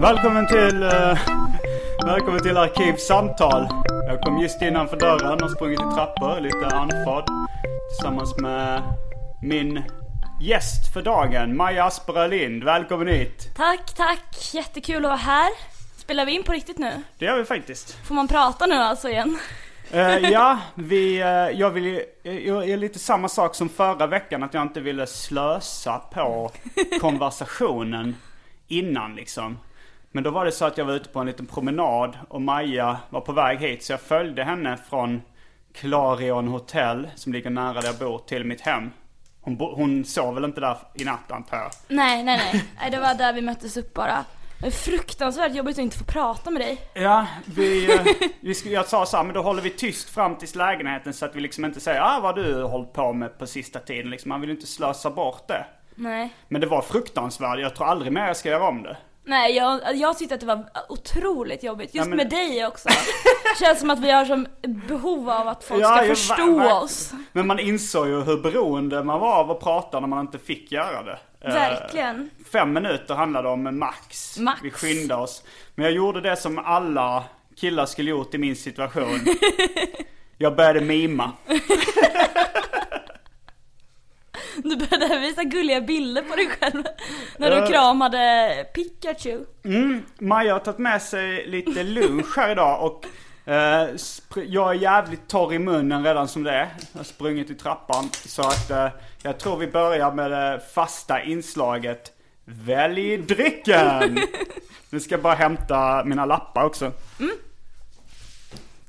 Välkommen till, uh, välkommen till Arkivsamtal. Jag kom just innanför dörren och sprungit i trappor, lite andfådd. Tillsammans med min gäst för dagen, Maja Asperö Lind. Välkommen hit. Tack, tack. Jättekul att vara här. Spelar vi in på riktigt nu? Det gör vi faktiskt. Får man prata nu alltså igen? Uh, ja, vi, uh, jag vill ju, jag är lite samma sak som förra veckan att jag inte ville slösa på konversationen innan liksom. Men då var det så att jag var ute på en liten promenad och Maja var på väg hit så jag följde henne från Clarion Hotel som ligger nära där jag bor till mitt hem. Hon, bo, hon sov väl inte där i natt antar jag? Nej, nej, nej. nej det var där vi möttes upp bara. Det är fruktansvärt jobbigt att inte få prata med dig. Ja, vi, eh, vi skulle, jag sa så här, men då håller vi tyst fram tills lägenheten så att vi liksom inte säger ah, vad du har hållit på med på sista tiden. Liksom, man vill inte slösa bort det. Nej. Men det var fruktansvärt. Jag tror aldrig mer jag ska göra om det. Nej, jag, jag tyckte att det var otroligt jobbigt. Just Ja, men- med dig också. Känns som att vi har som behov av att folk Ja, ska förstå ver- ver- oss. Men man insåg ju hur beroende man var av att prata när man inte fick göra det. Eh, Verkligen. Fem minuter handlade om max. Max. Vi skyndade oss. Men jag gjorde det som alla killar skulle gjort i min situation. Jag började mima. Du började visa gulliga bilder på dig själv. När du kramade Pikachu. Maja har tagit med sig lite lunch här idag och eh, jag är jävligt torr i munnen redan som det är. Jag har sprungit i trappan. Så att eh, jag tror vi börjar med det fasta inslaget Välj drycken! Nu ska jag bara hämta mina lappar också.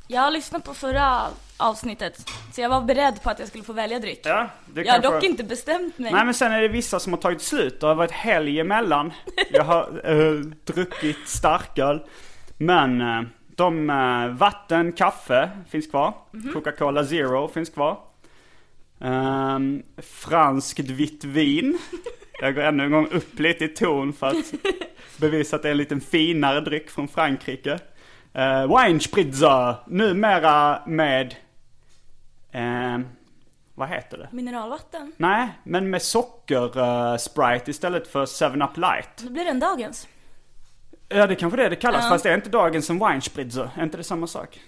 Jag har lyssnat på förra avsnittet. Så jag var beredd på att jag skulle få välja dryck. Ja, det Jag har dock inte bestämt mig. Nej men sen är det vissa som har tagit slut. Det har varit helg emellan. Jag har eh, druckit starköl. Men eh, de, eh, vatten, kaffe finns kvar. Coca-Cola Zero finns kvar. Um, franskt vitt vin. Jag går ännu en gång upp lite i ton för att bevisa att det är en liten finare dryck från Frankrike. Uh, Weinspritzer, numera med... ehm, vad heter det? Mineralvatten. Nej, men med socker uh, Sprite istället för 7-Up light. Då blir den dagens. Ja, det kanske det det kallas. Ja. Fast det är inte dagens som Weinspritzer. Är inte det samma sak?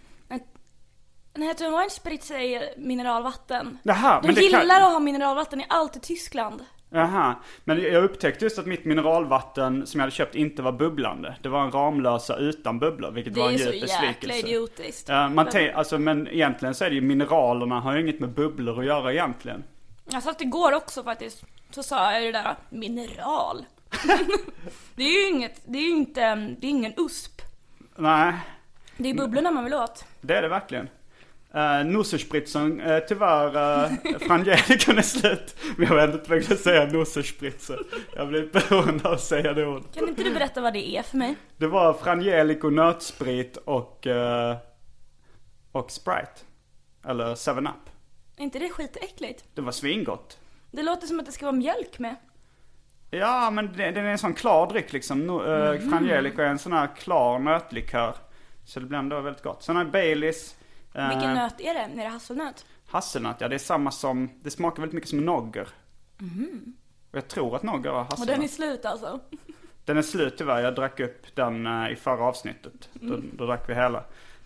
Den heter Weinspritz är mineralvatten. Jaha, De men det gillar kan... att ha mineralvatten i allt i Tyskland. Jaha, men jag upptäckte just att mitt mineralvatten som jag hade köpt inte var bubblande. Det var en Ramlösa utan bubblor, vilket Det var är en ju så djup jäkla besvikelse. idiotiskt. Ja, man te- alltså, men egentligen så är det ju mineralerna har ju inget med bubblor att göra egentligen. Jag satt igår också faktiskt. Så sa jag det där, mineral. det är ju inget, det är ju inte, det är ingen USP. Nej, Det är bubblorna man vill åt. det är det verkligen. Uh, Nosserspritzen, uh, tyvärr, uh, Frangelikon är slut. Men jag var ändå tvungen att säga Nosserspritzer. Jag blev beroende av att säga det ordet. Kan inte du berätta vad det är för mig? Det var Frangelico, nötsprit och, eh, och Sprite. Eller 7-Up. Är inte det skitäckligt? Det var svingott. Det låter som att det ska vara mjölk med. Ja, men det, den är en sån klar dryck liksom. No, eh, Frangelico är en sån här klar nötlikör. Så det blir ändå väldigt gott. Sen har jag Baileys. Eh, Vilken nöt är det? Är det hasselnöt? Hasselnöt, ja det är samma som, det smakar väldigt mycket som nogger. Och jag tror att nogger har Och hasselnöt. den är slut alltså? Den är slut tyvärr. Jag drack upp den eh, i förra avsnittet. Då, då drack vi hela.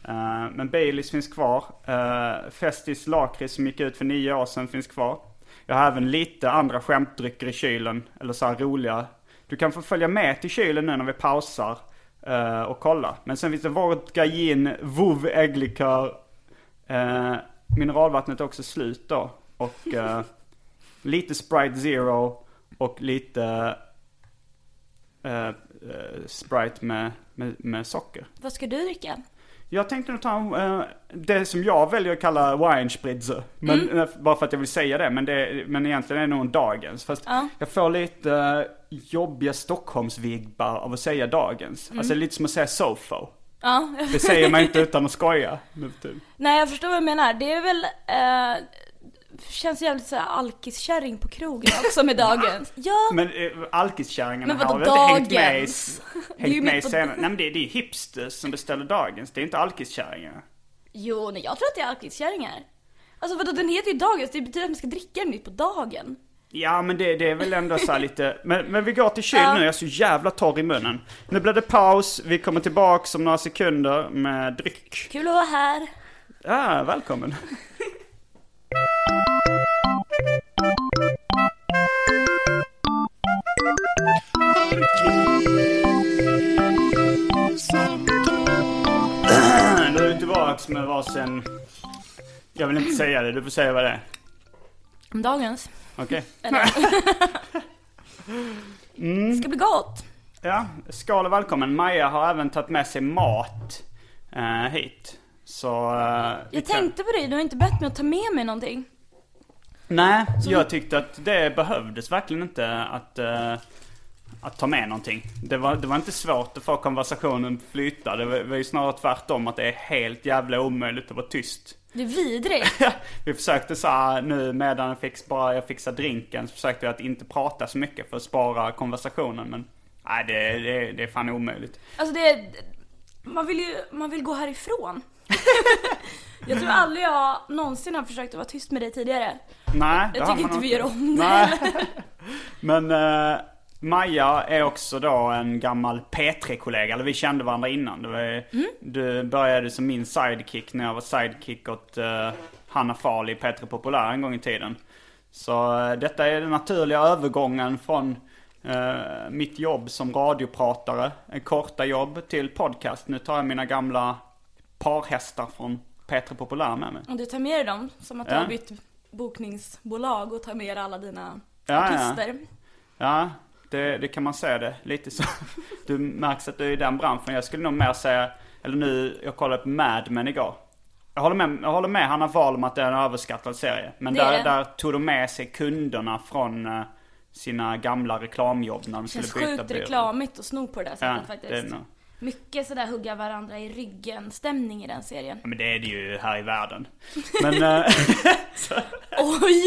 Eh, men Baileys finns kvar. Uh, Festis lakrits som gick ut för nio år sedan finns kvar. Jag har även lite andra skämtdrycker i kylen. Eller så här roliga. Du kan få följa med till kylen nu när vi pausar. eh, och kolla. Men sen finns det vodka, gin, vov, ägglikör. Uh, mineralvattnet är också slut då. Och eh, lite Sprite Zero och lite eh, eh, Sprite med, med, med socker. Vad ska du dricka? Jag tänkte nog ta eh, det som jag väljer att kalla Weinspritzer. Men, Mm. eh, Bara för att jag vill säga det. Men, det, men egentligen är det nog en dagens. Fast Ja. jag får lite eh, jobbiga Stockholmsvibbar av att säga dagens. Mm. Alltså lite som att säga sofo. Ja. Det säger man inte utan att skoja. nu tiden. Nej jag förstår vad du menar. Det är väl, eh, känns jävligt såhär alkiskärring på krogen också med dagens. Ja, Men eh, alkiskärringarna Men har väl inte hängt med, i- är hängt med senare. Nej men det, det är hipsters som beställer dagens. Det är inte alkiskärringar. jo nej jag tror att det är alkiskärringar. Alltså vadå den heter ju dagens, det betyder att man ska dricka den mitt på dagen. Ja men det, det är väl ändå så lite, men, men vi går till kyl Ja. nu, jag är så jävla torr i munnen. Nu blir det paus, vi kommer tillbaks om några sekunder med dryck. Kul att vara här. Ja, välkommen. Då är vi tillbaks med varsin... Jag vill inte säga det, du får säga vad det är. Dagens. Okej? Eller? Det ska bli gott. Ja, skål och välkommen. Maja har även tagit med sig mat eh, hit. Så... eh, Jag tänkte på dig, du har inte bett mig att ta med mig någonting. Nej, jag tyckte att det behövdes verkligen inte att, eh, att ta med någonting. Det var, det var inte svårt att få konversationen att flyta. Det var, var ju snarare tvärtom att det är helt jävla omöjligt att vara tyst. Det är vidrigt. Vi försökte så här, nu medan jag, fix, bara jag fixade drinken så försökte jag att inte prata så mycket för att spara konversationen. Men nej, det, det, det är fan omöjligt. Alltså det, man vill ju, man vill gå härifrån. jag tror aldrig jag någonsin har försökt att vara tyst med dig tidigare. Nej, det Jag tycker man inte vi gör om det. Nej. Men eh, Maja är också då en gammal P3-kollega, eller vi kände varandra innan. Det var, Mm. Du började som min sidekick när jag var sidekick åt uh, Hanna Fahl i P3 Populär en gång i tiden. Så eh, detta är den naturliga övergången från eh, mitt jobb som radiopratare, en korta jobb, till podcast. Nu tar jag mina gamla parhästar från P3 Populär med mig. Och du tar med dig dem, som att du Ja. har bytt bokningsbolag och tar med dig alla dina Ja, ja. artister. Ja, det, det kan man säga det. Lite så. Du märks att du är i den branschen. Jag skulle nog mer säga, eller nu, jag kollade på Mad Men igår. Jag håller med, jag håller med Hanna Wahl om att det är en överskattad serie. Men Det är där, det. där tog de med sig kunderna från eh, sina gamla reklamjobb när de Det skulle känns byta sjukt bil. reklamigt att sno på det där Ja, sättet det är faktiskt. nog. Mycket sådär hugga varandra i ryggen stämning i den serien. Ja, men det är det ju här i världen. Men... eh, Oj!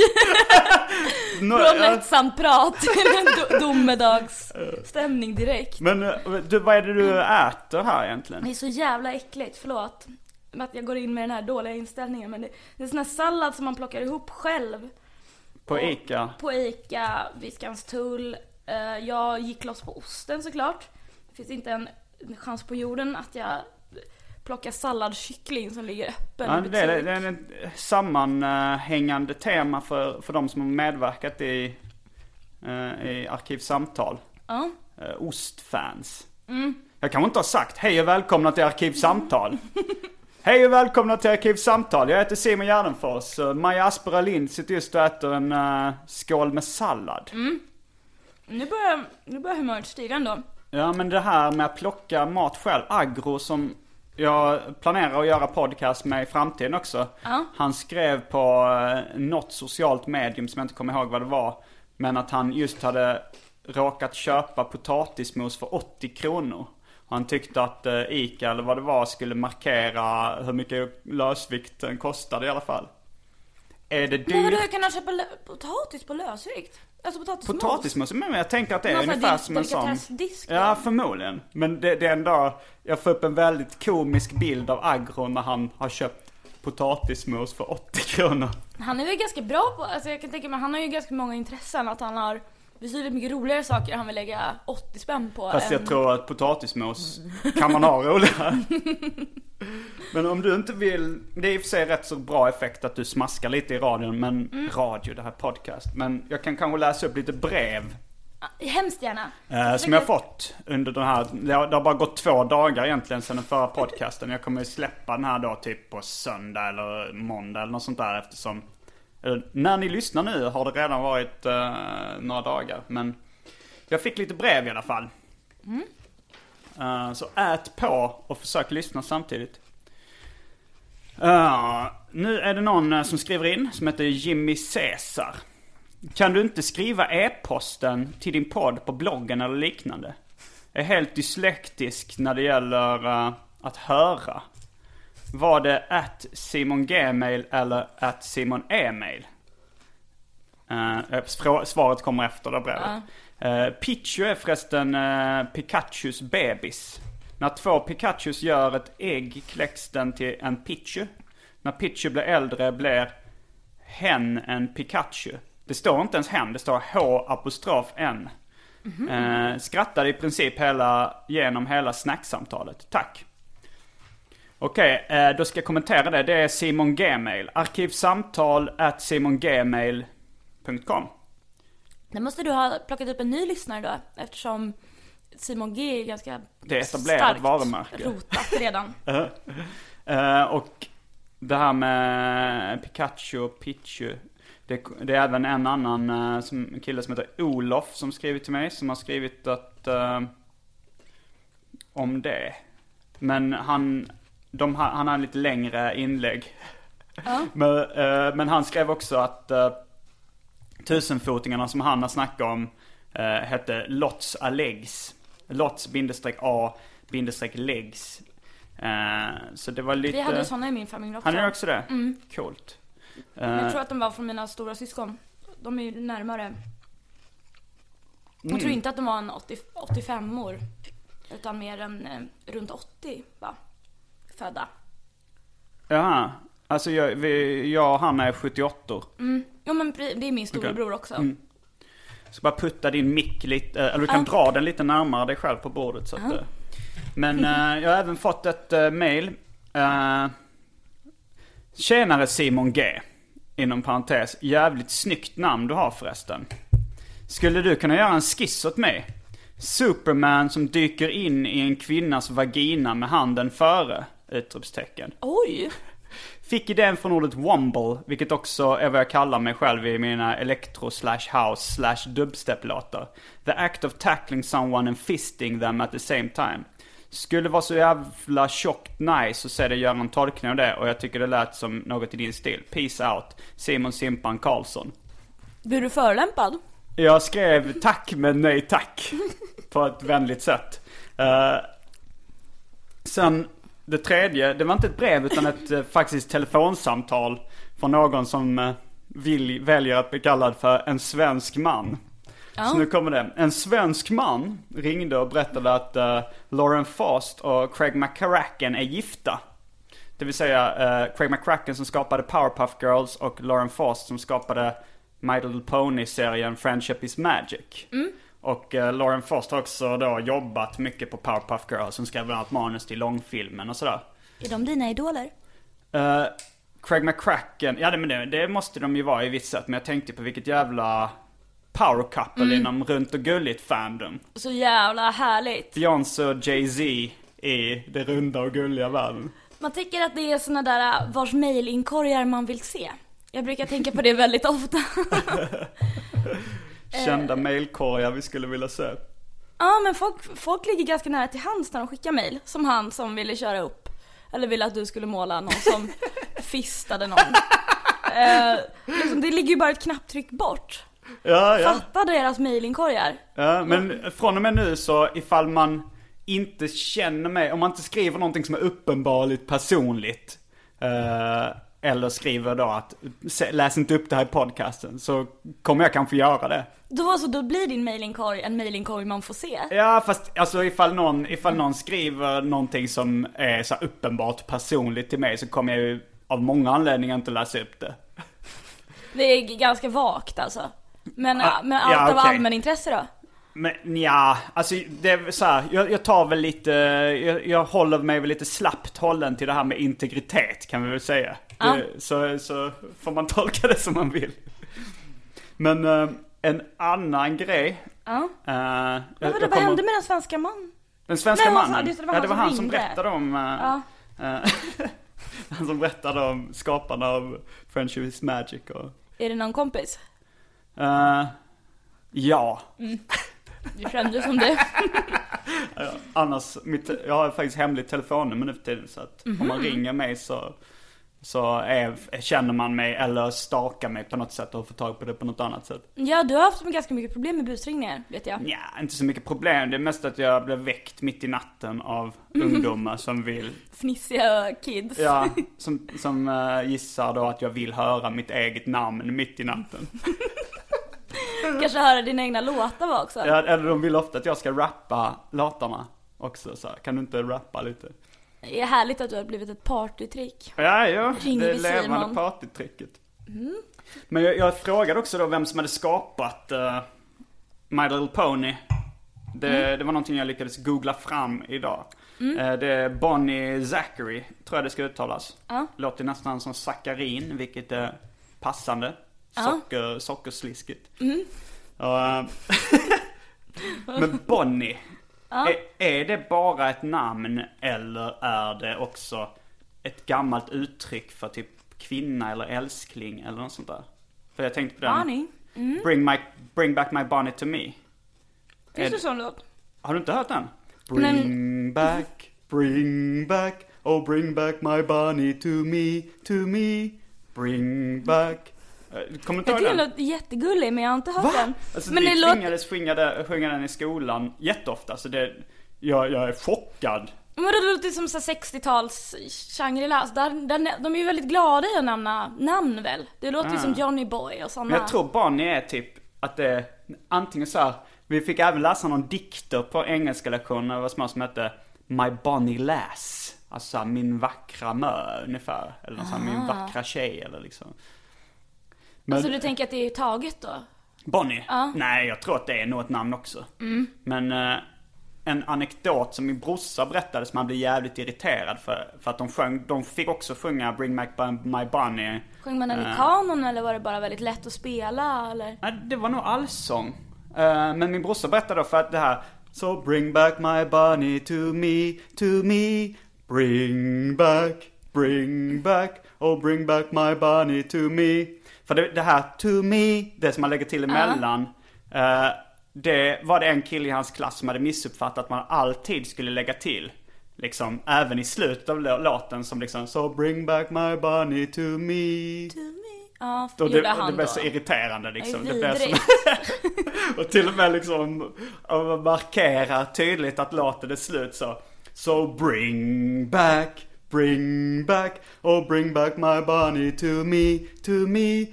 nå- Från lättsamt prat till en do- domedagsstämning direkt. men eh, du, vad är det du äter här egentligen? Det är så jävla äckligt, förlåt. Att jag går in med den här dåliga inställningen men det, det är sån här sallad som man plockar ihop själv. På Ica? På Ica, vid Skanstull. Eh, Jag gick loss på osten såklart. Det finns inte en en chans på jorden att jag plockar salladkyckling som ligger öppen Ja, i det, är, butik. det är ett sammanhängande tema för, för de som har medverkat i, eh, i Arkivsamtal. Ja. Eh, Ostfans. Jag kanske inte har sagt hej och välkomna till Arkivsamtal. hej och välkomna till Arkivsamtal. Jag heter Simon Gärdenfors. Eh, Maja Aspera Lind sitter just och äter en eh, skål med sallad. Nu börjar, nu börjar humöret stiga ändå. Ja men det här med att plocka mat själv, Agro som jag planerar att göra podcast med i framtiden också. Ja. Han skrev på eh, något socialt medium som jag inte kommer ihåg vad det var. Men att han just hade råkat köpa potatismos för 80 kronor. Han tyckte att eh, Ica eller vad det var skulle markera hur mycket lösvikten kostade i alla fall. Är det Men vadå, dyrt? hur kan han köpa potatis på lösvikt? Alltså potatismos? Potatismos? Men jag tänker att det är Någon här ungefär som en sån... delikatessdisk, Ja, förmodligen. Men det, det är ändå... Jag får upp en väldigt komisk bild av Agro när han har köpt potatismos för 80 kronor. Han är väl ganska bra på, alltså jag kan tänka mig, han har ju ganska många intressen att han har betydligt mycket roligare saker han vill lägga 80 spänn på Fast jag än- tror att potatismos kan man ha roligare. Men om du inte vill, det är i och för sig rätt så bra effekt att du smaskar lite i radion, men radio, det här podcast. Men jag kan kanske läsa upp lite brev Hemskt gärna. Eh, som jag fått under den här, det har, det har bara gått två dagar egentligen sedan den förra podcasten. Jag kommer ju släppa den här då typ på söndag eller måndag eller något sånt där eftersom eh, När ni lyssnar nu har det redan varit eh, några dagar. Men jag fick lite brev i alla fall. Eh, så ät på och försök lyssna samtidigt. Eh, nu är det någon som skriver in som heter Jimmy Caesar. Kan du inte skriva e-posten till din podd på bloggen eller liknande? Jag är helt dyslektisk när det gäller eh, att höra. Var det at Simon Gmail eller at Simon Email? Uh, svaret kommer efter det brevet. Uh, Pichu är förresten uh, Pikachus bebis. När två Pikachus gör ett ägg kläcks den till en Pichu. När Pichu blir äldre blir hen en Pikachu. Det står inte ens hen, det står H apostrof N. Eh, skrattade i princip hela, genom hela snacksamtalet. Tack. Okej, eh, då ska jag kommentera det. Det är Simon Gmail. Arkivsamtal at simongmail.com. Det måste du ha plockat upp en ny lyssnare då eftersom Simon G är ganska Det är etablerat starkt varumärke. rotat redan. Eh, och det här med Pikachu och Pichu. Det, det är även en annan eh, som, en kille som heter Olof som skrivit till mig. Som har skrivit att om det. Men han, de, ha- han har lite längre inlägg. men, eh, men han skrev också att uh, tusenfotingarna som han har snackat om uh, hette Lots a legs. Lots bindestreck A bindestreck legs. Eh, så det var lite... Vi hade sådana i min familj också. Han är också det? Coolt. Men Eh, jag tror att de var från mina stora syskon. De är ju närmare. Jag Mm. tror inte att de var en 80, 85 år. Utan mer än eh, runt 80 va? Födda. Jaha. Alltså jag, vi, jag och han är 78 Jo men pre- det är min storebror Okej. också. Mm. Så bara putta din mick lite, eh, eller du kan Ja. dra den lite närmare dig själv på bordet så att, eh. Men eh, jag har även fått ett uh, mail. Uh, Tjenare Simon G. Inom parentes, jävligt snyggt namn du har förresten. Skulle du kunna göra en skiss åt mig? Superman som dyker in i en kvinnas vagina med handen före? Utropstecken. Oj! Fick idén från ordet womble, vilket också är vad jag kallar mig själv i mina electro slash house slash dubstep-låtar. The act of tackling someone and fisting them at the same time. Skulle vara så jävla tjockt nice att se dig göra en tolkning av det och jag tycker det lät som något i din stil. Peace out, Simon Simpan Karlsson. Blir du förolämpad? Jag skrev tack men nej tack. På ett vänligt sätt. Eh, sen det tredje, det var inte ett brev utan ett eh, faktiskt telefonsamtal från någon som eh, vill, väljer att bli kallad för en svensk man. Så nu kommer det. En svensk man ringde och berättade att uh, Lauren Faust och Craig McCracken är gifta. Det vill säga eh, Craig McCracken som skapade Powerpuff Girls och Lauren Faust som skapade My Little Pony-serien Friendship is Magic. Och uh, Lauren Faust har också då jobbat mycket på Powerpuff Girls som skrev bland annat manus till långfilmen och sådär. Är de dina idoler? Eh, Craig McCracken, ja det, men det, det måste de ju vara i visst sätt. Men jag tänkte på vilket jävla power couple inom runt och gulligt fandom. Så jävla härligt. Beyoncé och Jay-Z i det runda och gulliga världen. Man tänker att det är såna där äh, vars mailinkorgar man vill se. Jag brukar tänka på det väldigt ofta. Kända mailkorgar vi skulle vilja se. Ja men folk, folk ligger ganska nära till hands när de skickar mail. Som han som ville köra upp. Eller ville att du skulle måla någon som fistade någon. Eh, liksom, det ligger ju bara ett knapptryck bort. Ja, ja. Fatta deras mailinkorgar. ja. Men från och med nu så ifall man inte känner mig, om man inte skriver någonting som är uppenbarligt personligt. eh, eller skriver då att "Se- läs inte upp det här i podcasten. Så kommer jag kanske göra det. Då, alltså, då blir din mailinkorg en mailinkorg man får se. Ja fast alltså ifall någon, ifall någon skriver någonting som är så uppenbart personligt till mig så kommer jag ju av många anledningar inte läsa upp det. Det är ganska vagt alltså. Men, Ah, men ja, allt av allmänintresse då? Men ja, alltså det är så här, jag, jag tar väl lite, jag, jag håller mig väl lite slappt hållen till det här med integritet kan vi väl säga. Ja. Det, så, så får man tolka det som man vill. Men eh, en annan grej Ja. Eh, jag- Men vadå, jag vad kommer- hände med den svenska man? Den svenska Nej, mannen? just det, var ja, det var som han som ringde. berättade om... eh, Ja. eh, han som berättade om skaparna av Friendship is Magic och... Är det någon kompis? eh, ja. Det kändes som det. Annars, mitt, jag har faktiskt hemligt telefonnummer nu för tiden så att om Mhm. man ringer mig så, så är, känner man mig eller stalkar mig på något sätt och får tag på det på något annat sätt. Ja, du har haft ganska mycket problem med busringningar, vet jag. Ja, inte så mycket problem. Det är mest att jag blev väckt mitt i natten av ungdomar som vill, Fnissiga kids. ja, som, som eh, gissar då att jag vill höra mitt eget namn mitt i natten. Kanske höra dina egna låtar också. Ja, eller de vill ofta att jag ska rappa låtarna också så kan du inte rappa lite? Det är härligt att du har blivit ett partytrick. Ja, ja. Ringer det är levande partytricket. Men jag, jag frågade också då vem som hade skapat eh, My Little Pony. Det, det var någonting jag lyckades googla fram idag. Eh, det är Bonnie Zachary, tror jag det ska uttalas. Ja. Låter nästan som sackarin, vilket är passande. Ja. Socker, sockersliskigt. Och, eh, men Bonnie, är, är det bara ett namn eller är det också ett gammalt uttryck för typ kvinna eller älskling eller något sånt där? För jag tänkte på den. Bonnie? Bring, my, bring back my Bonnie to me. Finns Är- det sån låt? Har du inte hört den? Bring back, bring back, oh bring back my Bonnie to me, to me, bring back. Eh, Kommer du Jag tycker den låter jättegullig men jag har inte hört Va? den. Alltså men vi det låter... tvingades sjunga, den i skolan jätteofta så det, jag, jag är chockad. Men det låter som så här 60-tals Shangri-La. Alltså, där, där, de är ju väldigt glada i att nämna namn väl? Det låter ju som Johnny Boy och sådana. Men jag tror Bonnie är typ att det är antingen så här. Vi fick även läsa någon dikter på engelska lektionen när vi var små som hette My Bonnie Lass. Alltså så här, min vackra mö ungefär. Eller något så här, min vackra tjej eller liksom. Men Alltså du tänker att det är taget då? Bonnie? Ja. Mm. Nej, jag tror att det är nog ett namn också. Men eh, en anekdot som min brorsa berättade som han blev jävligt irriterad för. För att de sjöng, de fick också sjunga Bring Back My Bonnie. Sjöng man den Eh. i kanon eller var det bara väldigt lätt att spela eller? Nej, det var nog allsång. Eh, men min brorsa berättade då för att det här So bring back my bunny to me, to me Bring back, bring back Oh bring back my bunny to me För det, det här to me, det som man lägger till emellan eh, Det var det en kille i hans klass som hade missuppfattat att man alltid skulle lägga till Liksom även i slutet av lå- låten som liksom So bring back my bunny to me Ja, och det, han det blev så irriterande liksom. Det Det blev vidrigt. och till och med liksom, att markera tydligt att låten är slut så. So bring back, bring back, oh bring back my bunny to me, to me.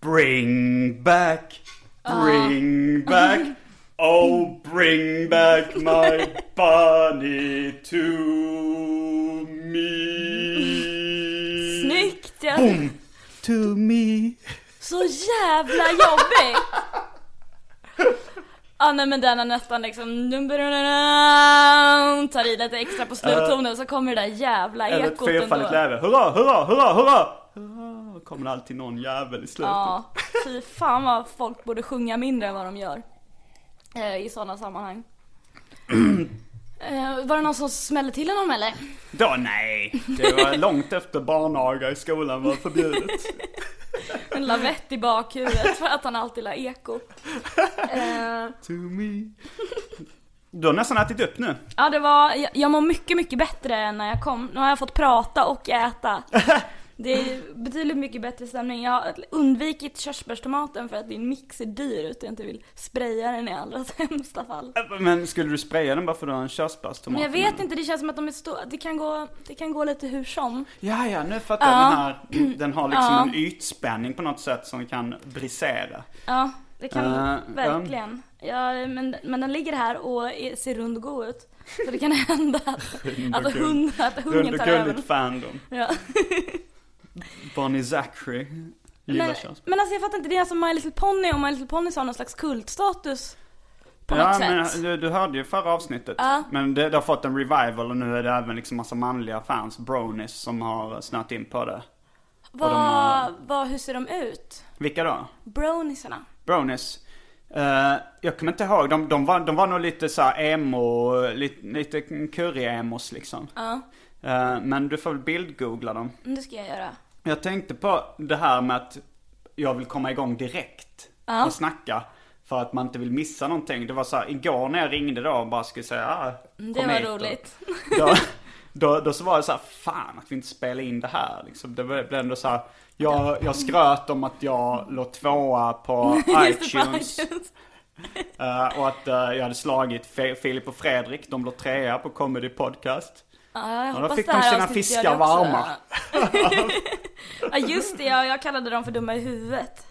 Bring back, bring back, oh bring back my bunny to me. Snyggt! Ja. Boom! To me. Så jävla jobbig! Ja nej men den är nästan liksom tar i lite extra på sluttonen så kommer det där jävla Eller ett ekot fyrfaldigt ändå. läge. Hurra, hurra, hurra, hurra! Hurra! Kommer alltid någon jävel i slutet. Ja, fy fan vad folk borde sjunga mindre än vad de gör. Eh, I sådana sammanhang. Eh, var det någon som smällde till honom eller? Då nej, det var långt efter barnaga i skolan var förbjudet. En lavett i bakhuvudet för att han alltid la eko. Eh, To me. Du har nästan ätit upp nu. ja det var, jag, jag mår mycket mycket bättre än när jag kom. Nu har jag fått prata och äta. Det är betydligt mycket bättre stämning. Jag har undvikit körsbärstomaten för att din mix är dyr och jag inte vill spraya den i allra sämsta fall. Men skulle du spraya den bara för att du har en körsbärstomat? Men jag vet inte, det känns som att de är stora. Det kan gå, det kan gå lite hur som. Ja, ja, nu fattar jag den här. Den har liksom Ja. en ytspänning på något sätt som kan brisera. Ja, det kan Eh, verkligen. Ja, men, men den ligger här och ser rund och god ut. Så det kan hända att, Rund och att, hund, att Rund och tar över. gulligt fandom. Ja. Bonnie Zachary gillar Men, men alltså jag fattar inte, det är alltså My Little Pony och My Little Pony har någon slags kultstatus. På Ja, något men sätt. du, du hörde ju förra avsnittet. Ja. Men det, det har fått en revival och nu är det även liksom massa manliga fans, bronies, som har snöat in på det. Vad, har- vad, hur ser de ut? Vilka då? Browniesarna. Bronies? Eh, jag kommer inte ihåg, de, de, var, de var nog lite så här emo, lite, lite curry-emos liksom. Ja, Eh, men du får väl bildgoogla dem. mm, det ska jag göra. Jag tänkte på det här med att jag vill komma igång direkt Ja. och snacka. För att man inte vill missa någonting. Det var så här, igår när jag ringde då och bara skulle säga ah, Mm, Det var roligt. Då, då, då så var det så här, fan att vi inte spelade in det här liksom. Det blev ändå så här, jag, jag skröt om att jag låg tvåa på iTunes. eh, och att eh, jag hade slagit Fe- Filip och Fredrik, de låg trea på Comedy Podcast. Ja, jag då hoppas fick de sina fiskar varma. ja just det, jag, jag kallade dem för dumma i huvudet.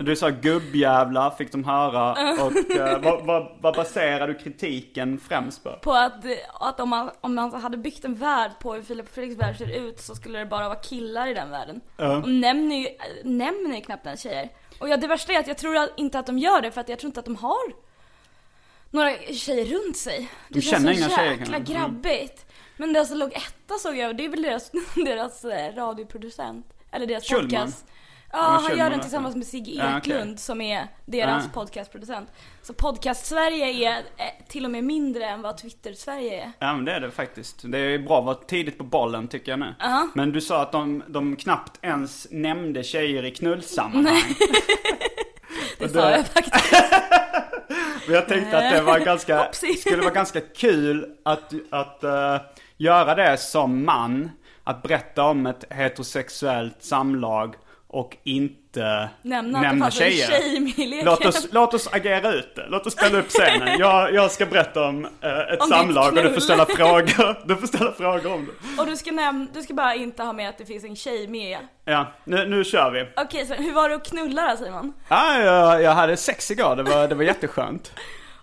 Du sa gubbjävlar fick de höra och eh, vad, vad, vad baserar du kritiken främst på? På att, att om, man, om man hade byggt en värld på hur Filip och Fredriks värld ser ut så skulle det bara vara killar i den världen. Ja. De nämner ju, nämner ju knappt ens tjejer. Och ja, det värsta är att jag tror inte att de gör det för att jag tror inte att de har några tjejer runt sig. Det De känner känns inga så tjejer, jäkla kanske. Mm. grabbigt. Men det som låg etta såg jag, det är väl deras, deras eh, radioproducent. Eller deras Schulman. podcast. Ja, han gör den också. tillsammans med Sigge Ja, okej. Eklund som är deras Ja. podcastproducent. Så podcast-Sverige är eh, till och med mindre än vad Twitter-Sverige är. Ja men det är det faktiskt. Det är bra att vara tidigt på bollen tycker jag nu. Ja. Men du sa att de, de knappt ens nämnde tjejer i knullsammanhang. Det sa jag faktiskt. Men jag tänkte att det var ganska, skulle vara ganska kul att, att eh, göra det som man. Att berätta om ett heterosexuellt samlag och inte Nämna nämna tjejer. tjej. Låt oss, låt oss agera ut det. Låt oss spela upp scenen. Jag, jag ska berätta om eh, ett Om samlag och du får ställa frågor. Du får ställa frågor om det. Och du ska, näm- du ska bara inte ha med att det finns en tjej med. Ja, nu, nu kör vi. Okej, så hur var det att knulla då Simon? Ja, jag, jag hade sex igår. Det var, det var jätteskönt.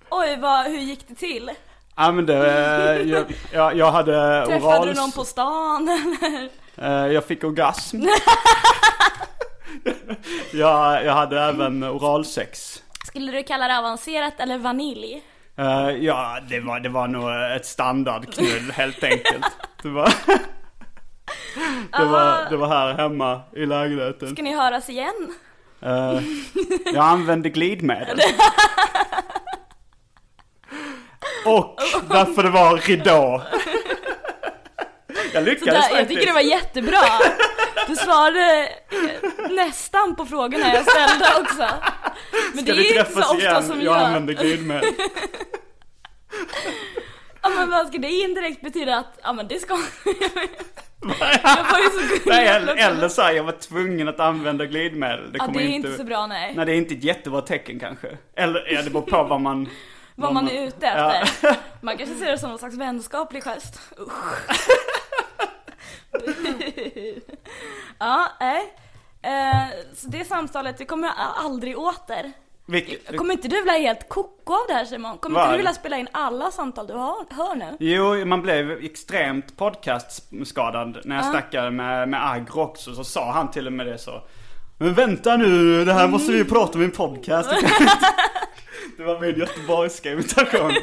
Oj, vad, hur gick det till? Ja men det, eh, jag, jag, jag hade Träffade oral... du någon på stan eller? Eh, Jag fick orgasm. jag, jag hade även oralsex. Skulle du kalla det avancerat eller vanilj? Eh, ja, det var, det var nog ett standardknull helt enkelt. Det var, det var, det var här hemma i lägenheten. Ska ni höras igen? Jag använde glidmedel. Och därför det var ridå. Jag lyckades Sådär, jag tycker det var jättebra. Du svarade eh, nästan på frågorna jag ställde också. Men Ska det är inte så ofta igen? som jag jag... använde glidmedel. Ja men vad ska det indirekt betyda att, ja men det ska... jag var ju så. Nej, eller, eller så här, jag var tvungen att använda glidmedel. Det Ja det är inte... inte så bra nej. Nej, det är inte ett jättebra tecken kanske. Eller, ja, det beror på vad man... Vad man är ute Ja. efter. Man kanske ser det som någon slags vänskaplig gest. Usch. ja, nej. Eh, så det samtalet, vi kommer aldrig åter. Vilket, Kommer inte du bli helt koko av det här Simon? Kommer Vad? inte du vilja spela in alla samtal du hör, hör nu? Jo, man blev extremt podcastskadad när jag snackade med, med Agro också. Så sa han till och med det så. Men vänta nu, det här måste vi prata om i en podcast. Det var min göteborgska imitation.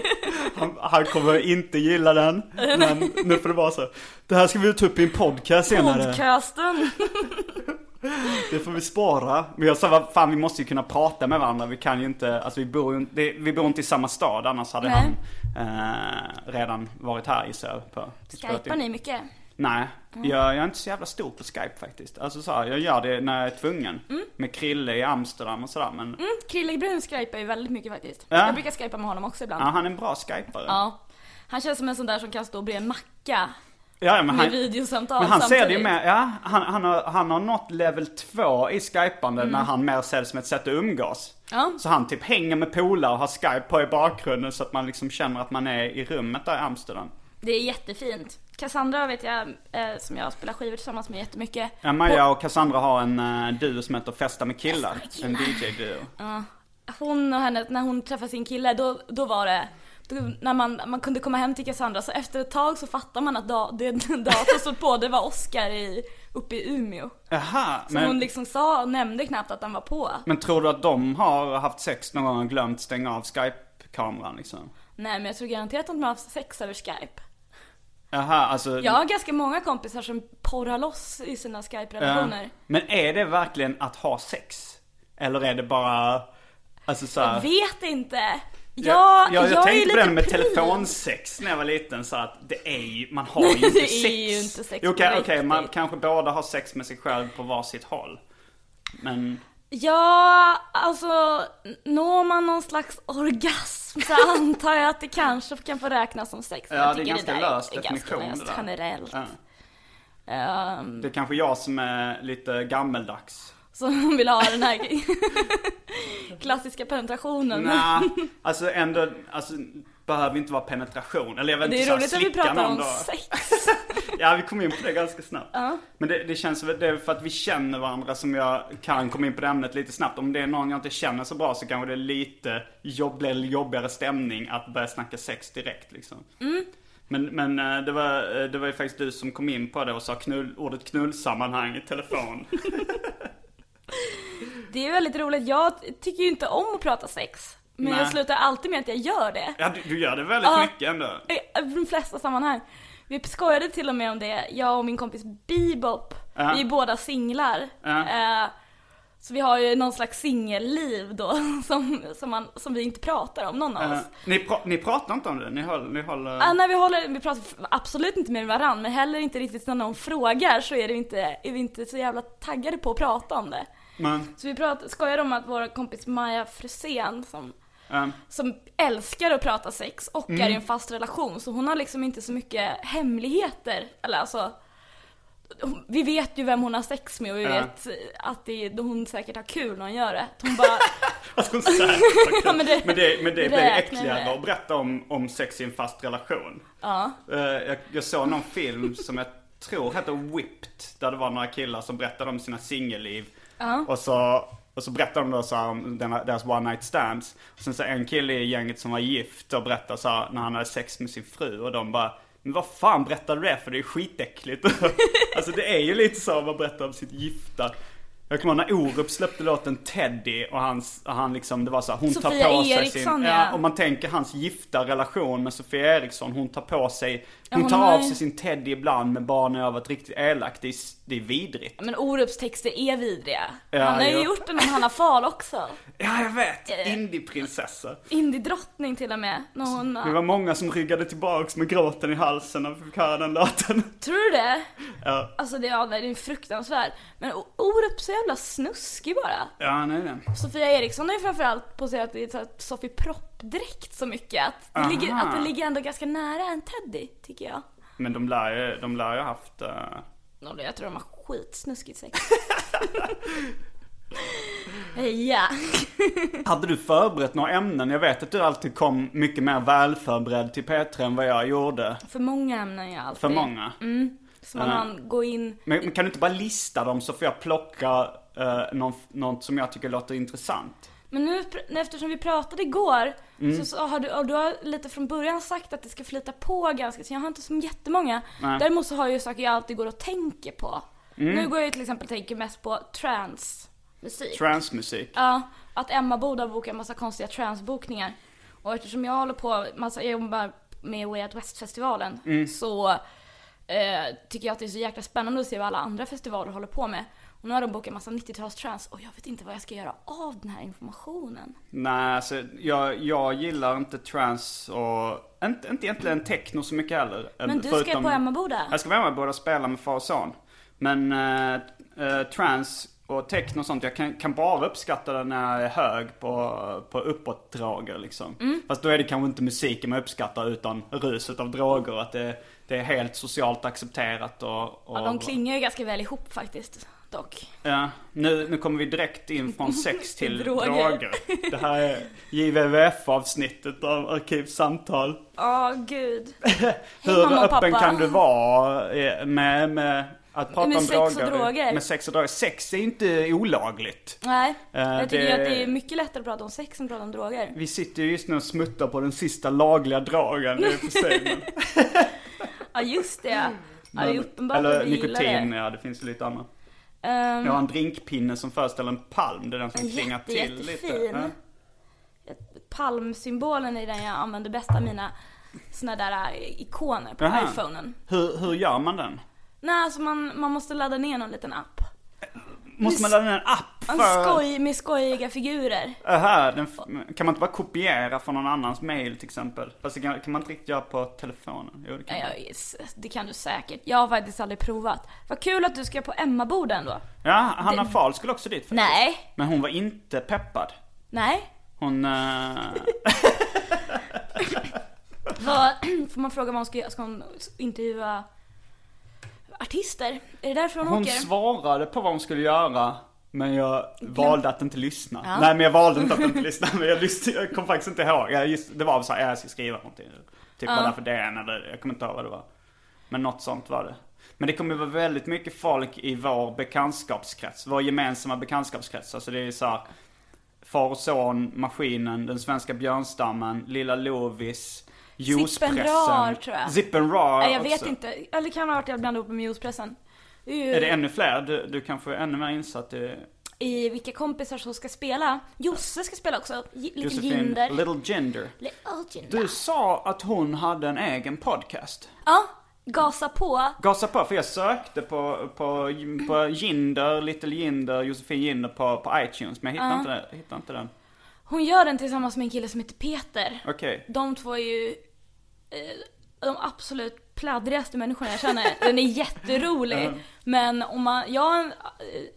Han, han kommer inte gilla den. Men nu får det vara så. Det här ska vi ta upp i en podcast senare. Podcasten. Det får vi spara. Men jag sa, vad fan vi måste ju kunna prata med varandra. Vi kan ju inte, alltså vi bor ju inte, vi bor inte i samma stad. Annars hade Nej. han eh, redan varit här gissar jag. Skypar ni mycket? Nej, jag, jag är inte så jävla stor på Skype faktiskt. Alltså så här, jag gör det när jag är tvungen. Med Krille i Amsterdam och sådär. Men Mm, Krille Brun skypar ju väldigt mycket faktiskt. Ja. Jag brukar skypa med honom också ibland. ja, han är en bra skypare. Ja. Han känns som en sån där som kan stå bredvid en macka Ja, men med han, videosamtal men han ser det ju med, ja, han, han, har, han har nått level 2 i skypande när han mer ser det som ett sätt att umgås. Ja. Så han typ hänger med polare och har Skype på i bakgrunden så att man liksom känner att man är i rummet där i Amsterdam. Det är jättefint. Cassandra vet jag, eh, som jag spelar skivor tillsammans med jättemycket. Ja, Maja och Cassandra har en uh, duo som heter Festa med killar. Festa med En killar. DJ-duo. Ja. Hon och henne, när hon träffade sin kille, då, då var det då, när man, man kunde komma hem till Cassandra, så efter ett tag så fattar man att da, det datorn stod på, det var Oscar i, uppe i Umeå. Jaha, Så men, hon liksom sa nämnde knappt att han var på. men tror du att de har haft sex någon gång och glömt stänga av Skype-kameran liksom? Nej men jag tror garanterat att de har haft sex över Skype. Jaha, alltså. Jag har ganska många kompisar som porrar loss i sina Skype-relationer. Men är det verkligen att ha sex? Eller är det bara Alltså så Jag här, vet inte. jag, Ja, jag, jag, är tänkte på det med telefonsex när jag var liten så att det är ju, man har ju inte det är sex. ju inte sex Okej, på okej, man kanske båda har sex med sig själv på varsitt håll. Men, Ja, alltså når man någon slags orgasm så antar jag att det kanske kan få räknas som sex. Ja, jag det är ganska lös ganska definition, löst det där. generellt. ja. Ehm, Det är kanske jag som är lite gammeldags. som vill ha den här klassiska penetrationen. Nej, alltså ändå, alltså behöver inte vara penetration. Eller jag vet Det inte är så här, roligt att vi pratar om då. sex. Ja, vi kom in på det ganska snabbt. Men det, det känns det är för att vi känner varandra som jag kan komma in på det ämnet lite snabbt. Om det är någon jag inte känner så bra så kanske det är lite jobb, blir jobbigare stämning att börja snacka sex direkt liksom. Men, men eh, det, var, eh, det var ju faktiskt du som kom in på det och sa knull, ordet knullsammanhang i telefon. Det är väldigt roligt. Jag tycker ju inte om att prata sex. Men Nej. jag slutar alltid med att jag gör det. Ja, du, du gör det väldigt Ja. mycket ändå. I de flesta sammanhang. Vi skojade till och med om det, jag och min kompis Bebop. Ja. Vi är båda singlar. Ja. Eh, så vi har ju någon slags singelliv då som, som, man, som vi inte pratar om, någon av Eh, oss. ni, pra, ni pratar inte om det? Ni håller... Ni håller... Ah, när vi, håller, vi pratar absolut inte med varandra, men heller inte riktigt när någon frågar så är, det inte, är vi inte så jävla taggade på att prata om det. Men, Så vi pratar, skojade om att vår kompis Maja Frisén som, som älskar att prata sex och Mm. är i en fast relation, så hon har liksom inte så mycket hemligheter. Eller alltså, vi vet ju vem hon har sex med och vi Ja. vet att det, hon säkert har kul när hon gör det. Hon bara, Alltså hon säger Ja, men det- men det, men det blir äckligare med. att berätta om, om sex i en fast relation. ja. Eh, jag, jag såg någon film som jag tror heter Whipped. Där det var några killar som berättade om sina singelliv. Och så, och så berättade de då så här om deras one night stands. Och sen så en kille i gänget som var gift och berättade så här, när han hade sex med sin fru. Och de bara men vad fan berättar du det för? Det är skitäckligt. alltså det är ju lite så man berättar om sitt gifta. Jag kommer ihåg när Orup släppte låten Teddy och och han liksom, det var så här, hon Sofia tar på sig Eriksson, sin, ja. om man tänker hans gifta relation med Sofia Eriksson, hon tar på sig, hon hon tar har av sig sin Teddy ibland men bara när jag varit riktigt elak. Det är, det är vidrigt. Men Orups texter är vidriga. Ja, han har ju jo. gjort den om Hanna Fahl också. Ja, jag vet. Eh. Indieprinsessa. Indie-drottning till och med. När hon, Det var många som ryggade tillbaks med gråten i halsen när vi fick höra den låten. Tror du det? Ja, Alltså det, ja, det är fruktansvärt. Men Orup så jävla snuskig bara. ja nej, nej. Sofia Eriksson har ju framförallt poserat i Sofie Propp-dräkt så mycket att det, Aha. ligger, att det ligger ändå ganska nära en Teddy, tycker jag. Men de lär ju, de lär ju haft... eh, Jag tror de har skitsnuskigt sex. ja. Hade du förberett några ämnen? Jag vet att du alltid kom mycket mer välförberedd till P3 än vad jag gjorde. För många ämnen jag alltid. För många. Så man Ja. han gå in. Men, men kan du inte bara lista dem så får jag plocka uh, någon, något som jag tycker låter intressant? Men nu eftersom vi pratade igår Mm. så, så har du, och du har lite från början sagt att det ska flyta på ganska, så jag har inte så jättemånga. Nej. Däremot så har jag ju saker jag alltid går och tänker på. Mm. Nu går jag ju till exempel och tänker mest på transmusik. Transmusik. Ja, att Emma Boda bokar massa konstiga transbokningar. Och eftersom jag håller på, massa, jag jobbar med Way Out West-festivalen, Mm. så eh, tycker jag att det är så jäkla spännande att se vad alla andra festivaler håller på med. Och nu har de bokat massa 90-tals trans och jag vet inte vad jag ska göra av den här informationen. Nej, alltså, jag, jag gillar inte trans och inte, inte egentligen techno så mycket heller. Men du ska på Emmaboda? Jag ska vara med båda spela med far och son. Men eh, eh, trans och techno och sånt, jag kan, kan bara uppskatta det när jag är hög på, på uppåtdrager liksom. Mm. Fast då är det kanske inte musiken man uppskattar utan ruset av droger. Att det, det är helt socialt accepterat och... och Ja, de klingar ju ganska väl ihop faktiskt, dock. Ja, nu, nu kommer vi direkt in från sex till Droger. droger. Det här är JVVF-avsnittet av Arkivsamtal. Ja, gud. Hur och öppen kan du vara eh, med, med att prata Med om sex och droger? droger. Med sex och droger. Sex är inte olagligt. Nej, Eh, jag tycker det- att det är mycket lättare att prata om sex än att prata om droger. Vi sitter ju just nu och smuttar på den sista lagliga drogen. Är för sig, Ja, just det. Ja, det är uppenbart Eller att vi nikotin, det. ja det finns lite annat. Ehm, Jag har en drinkpinne som föreställer en palm. Det är den som klingar jätte, till jättefin. lite. Ja. Palmsymbolen är den jag använder bäst av mina såna där äh, ikoner på Jaha. iPhonen. Hur, hur gör man den? Nej, alltså man, man måste ladda ner någon liten app. Måste man ladda ner en app för... skoj med skojiga figurer. Det här, den, kan man inte bara kopiera från någon annans mail till exempel? Fast det kan, kan man inte riktigt göra på telefonen. Jo, det kan Ja, man. ja, det kan du säkert. Jag har faktiskt aldrig provat. Vad kul att du ska på Emmaboda ändå. Ja, Hanna Fahl skulle också dit faktiskt. Nej. Men hon var inte peppad. Nej. Hon... eh, Vad, får man fråga vad hon ska göra? Ska hon intervjua artister? Är det därför hon, hon åker? svarade på vad hon skulle göra. Men jag valde att inte lyssna. Ja. Nej men jag valde inte att inte lyssna. Men jag, lyssnade, jag kom faktiskt inte ihåg. Jag just, det var så här, jag ska skriva någonting. Typ var det för DN eller jag kommer inte ihåg vad det var. Men något sånt var det. Men det kommer vara väldigt mycket folk i vår bekantskapskrets. Vår gemensamma bekantskapskrets. Alltså det är så här, Far och son, Maskinen, Den svenska björnstammen, Lilla Lovis, Juicepressen. Tror jag. Zippen Rar Nej, jag vet också. inte. Eller kan ha varit jag blandade ihop med Mjospressen. Det är ju Är det ännu fler? Du, du kanske är ännu mer insatt i I vilka kompisar som ska spela. Josse ska spela också. J- Lite Josefin Jinder. Little Ginger. Little Jinder. Du sa att hon hade en egen podcast. Ja, gasa på. Gasa på, för jag sökte på, på, på Jinder, Little Jinder, Josefin Jinder på, på iTunes. Men jag hittade, inte, hittade inte den. Hon gör den tillsammans med en kille som heter Peter. Okej. De två är ju de absolut pladdrigaste människorna jag känner. Den är jätterolig. Men om man, jag, eh,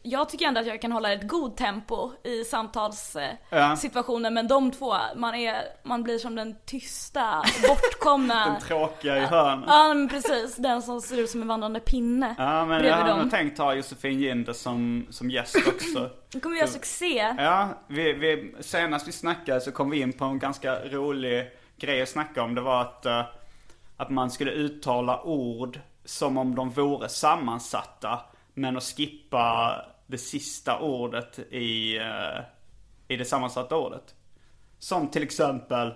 jag tycker ändå att jag kan hålla ett god tempo i samtalssituationer. Ja. situationer men de två, man, är, man blir som den tysta, bortkomna. Den tråkiga i hörnet. Ja men precis, den som ser ut som en vandrande pinne Ja, men jag har dem. tänkt ha Josefin Jinder som, som gäst också. Den kommer göra succé. Ja, vi, vi, senast vi snackade så kom vi in på en ganska rolig grej att snacka om. Det var att, eh, att man skulle uttala ord som om de vore sammansatta. Men att skippa det sista ordet i, eh, i det sammansatta ordet. Som till exempel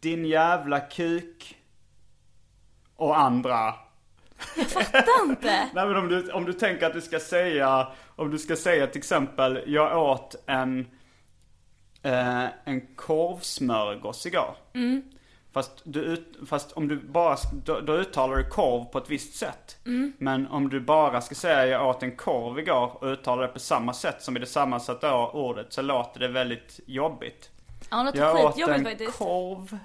Din jävla kuk och andra Fattar inte. Nej men om du, om du tänker att du ska säga, om du ska säga till exempel, jag åt en, eh, en korvsmörgås igår. Fast, du, ut- fast om du bara, då, då uttalar du korv på ett visst sätt. Men om du bara ska säga jag åt en korv igår och uttalar det på samma sätt som i det sammansatta ordet så låter det väldigt jobbigt. Ja, det Jag åt en faktiskt. korv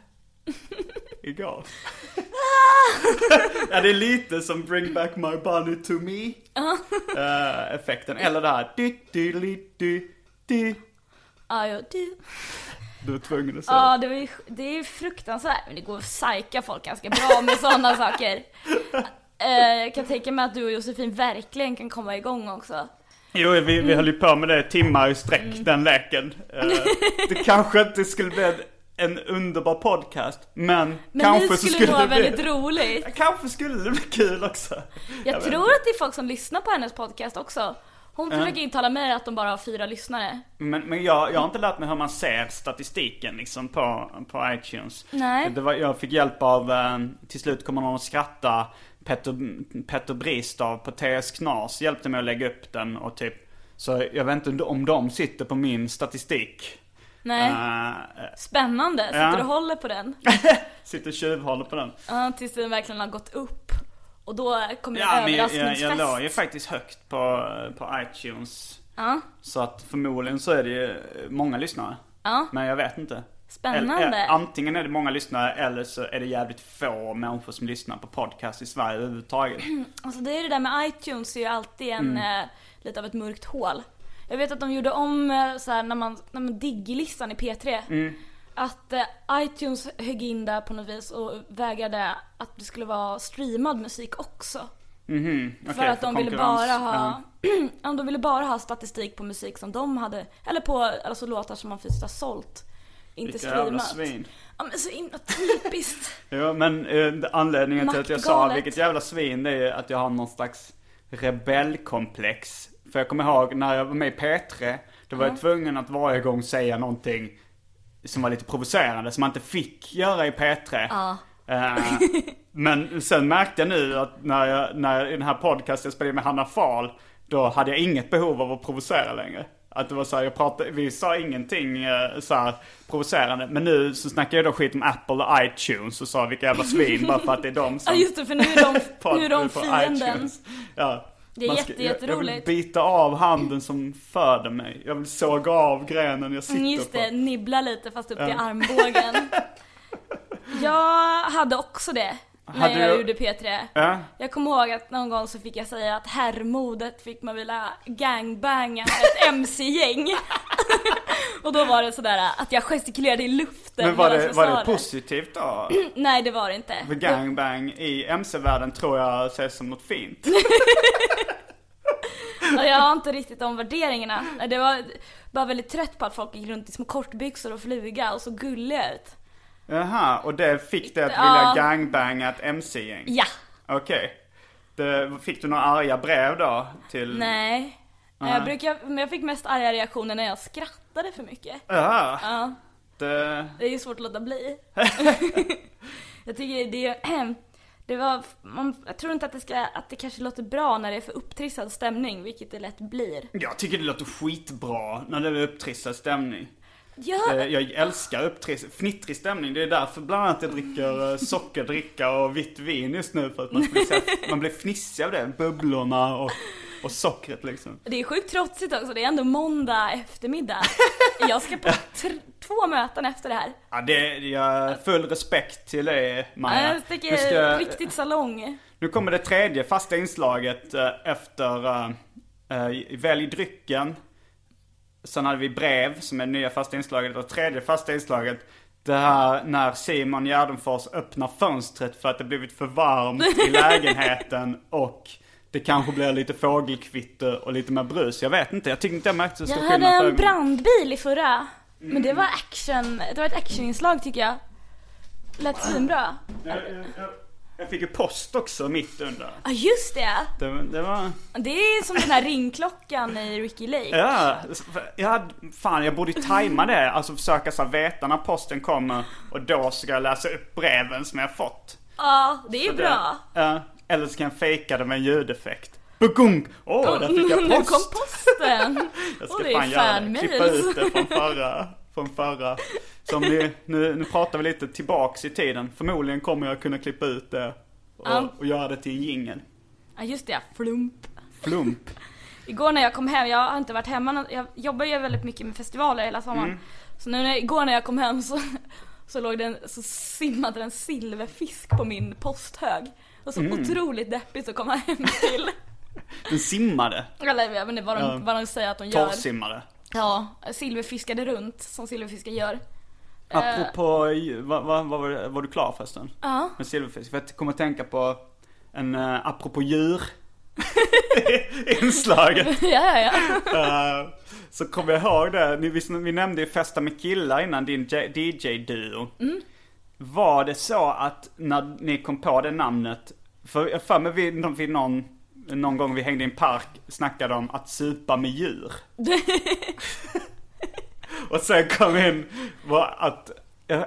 igår. ja, det är lite som Bring back my bunny to me. eh, effekten. Eller det här. Du, du, du, du. Ja, ja, du. Du var tvungen att säga. Ja, det, var ju, det är ju fruktansvärt. Men det går att psyka folk ganska bra med sådana saker. Eh, Jag kan tänka mig att du och Josefin verkligen kan komma igång också. Jo, vi, vi höll ju på med det timmar i sträck, den leken. Eh, det kanske inte skulle bli en, en underbar podcast, men, Men kanske nu så skulle det vara bli... väldigt roligt. Kanske skulle det bli kul också. Jag vet tror inte. att det är folk som lyssnar på hennes podcast också. Hon försöker intala mig att de bara har fyra lyssnare. Men, men jag, jag har inte lärt mig hur man ser statistiken liksom på, på iTunes. Nej. Det var, jag fick hjälp av, eh, till slut kommer någon att skratta, Petter, Petter Bristav på TS Knas hjälpte mig att lägga upp den och typ Så jag vet inte om de sitter på min statistik. Nej. Eh, Spännande. Sitter ja. du och håller på den? sitter och tjuvhåller på den. Ja, tills den verkligen har gått upp. Och då kommer Ja en men jag, jag, överraskningsfest. jag låg ju faktiskt högt på, på iTunes. Ja, Så att förmodligen så är det ju många lyssnare. ja. Men jag vet inte. Spännande. Eller, antingen är det många lyssnare eller så är det jävligt få människor som lyssnar på podcast i Sverige överhuvudtaget. Alltså det är det där med iTunes är ju alltid en, Mm. eh, lite av ett mörkt hål. Jag vet att de gjorde om eh, så här, när man, när man digg-listan i P3. Mm. Att eh, iTunes högg in där på något vis och vägrade att det skulle vara streamad musik också. Mhm, för okej, att de ville bara ha, Ja. de ville bara ha statistik på musik som de hade, eller på alltså låtar som man fysiskt har sålt. Inte Vilka jävla streamat. svin. Ja men så himla typiskt. Ja men eh, anledningen till att jag sa vilket jävla svin det är att jag har någon slags rebellkomplex. För jag kommer ihåg när jag var med i P3, då var jag tvungen att varje gång säga någonting som var lite provocerande, som man inte fick göra i P3. Ja. Eh, men sen märkte jag nu att när jag, när i den här podcasten jag spelade med Hanna Fahl, då hade jag inget behov av att provocera längre. Att det var så här, jag pratade, vi sa ingenting eh, så här provocerande. Men nu så snackar jag då skit om Apple och iTunes och sa vilka jävla svin bara för att det är de Ja som... just det, för nu är de, nu är de fienden. Ja. Det är Man jätte, jag, jag vill jätteroligt. bita av handen som föder mig. Jag vill såga av grenen jag sitter Mm, Just det, på. nibbla lite fast upp till armbågen. Jag hade också det när Hade jag du- gjorde P3. Ja. Jag kommer ihåg att någon gång så fick jag säga att herrmodet fick man vilja gangbanga ett MC-gäng. och då var det sådär att jag gestikulerade i luften Men var medan det, jag var sa det positivt då? Nej det var det inte. För gangbang i MC-världen tror jag ses som något fint. Jag har inte riktigt de värderingarna. Det var bara väldigt trött på att folk gick runt i små kortbyxor och fluga och så gulliga ut. Jaha, och det fick dig att Ja. vilja gangbanga ett MC-gäng? Ja, Okej. Det- Fick du några arga brev då? Till... nej. Nej. Jag, brukar, men jag fick mest arga reaktioner när jag skrattade för mycket. Jaha. Ja, Det... det är ju svårt att låta bli. jag tycker det, det var, man, jag tror inte att det ska, att det kanske låter bra när det är för upptrissad stämning, vilket det lätt blir. Jag tycker det låter skitbra när det är upptrissad stämning. Ja, Eh, Jag älskar upptrissad, fnittrig stämning. Det är därför bland annat jag dricker eh, sockerdricka och vitt vin just nu. För att man, blir, man blir fnissig av det. Bubblorna och, och sockret liksom. det är sjukt trotsigt också, det är ändå måndag eftermiddag. Jag ska på två möten efter det här. Ja, det, jag full respekt till det Maja. Ja, jag Nu tycker ska- riktigt salong. Nu kommer det tredje fasta inslaget eh, efter uh, Välj drycken. Sen hade vi brev som är det nya fasta inslaget och tredje fasta inslaget det här när Simon Gärdenfors öppnar fönstret för att det blivit för varmt i lägenheten och det kanske blir lite fågelkvitter och lite mer brus. Jag vet inte, jag tyckte inte jag märkte så Jag stor hade skillnad för en brandbil i förra. Men det var action, det var ett actioninslag tycker jag. Lät svinbra. jag, jag, jag, jag fick ju post också mitt under. Ja just det! Det, det var... Det är som den här ringklockan i Ricky Lake. Ja, ja, fan jag borde ju tajma det. Alltså försöka så här, veta när posten kommer och då ska jag läsa upp breven som jag fått. Ja, det är ju Så bra. Det, ja, eller så kan jag fejka det med en ljudeffekt. Buggung! Åh, där fick jag Nu kom post! posten! Jag ska det är fan göra det. Klippa ut det från förra. Från förra. Så om ni, nu, nu pratar vi lite tillbaks i tiden. Förmodligen kommer jag kunna klippa ut det och, Ja. och göra det till en jingel. Ja just det, flump. Flump. Igår när jag kom hem, jag har inte varit hemma, jag jobbar ju väldigt mycket med festivaler hela sommaren. Mm. Så nu när, igår när jag kom hem så, så låg det en, så simmade en silverfisk på min posthög. Och så Mm. otroligt deppigt att komma hem till. Den simmade. Eller vet inte vad de, Ja. vad de säger att de gör. Torrsimmade. Ja, silverfiskade runt som silverfiskar gör. Eh. Apropå, vad, vad, vad var, det, var du klar förresten? Ja. Med silverfisk? För jag kommer att tänka på en, uh, apropå djur inslaget. ja, ja, ja. Eh, så kommer jag ihåg det, ni, vi, vi nämnde ju Festa med killar innan, din DJ-duo. Mm. Var det så att när ni kom på det namnet, för jag för mig vi, vi någon, någon gång vi hängde i en park snackade om att supa med djur. Och sen kom in var att,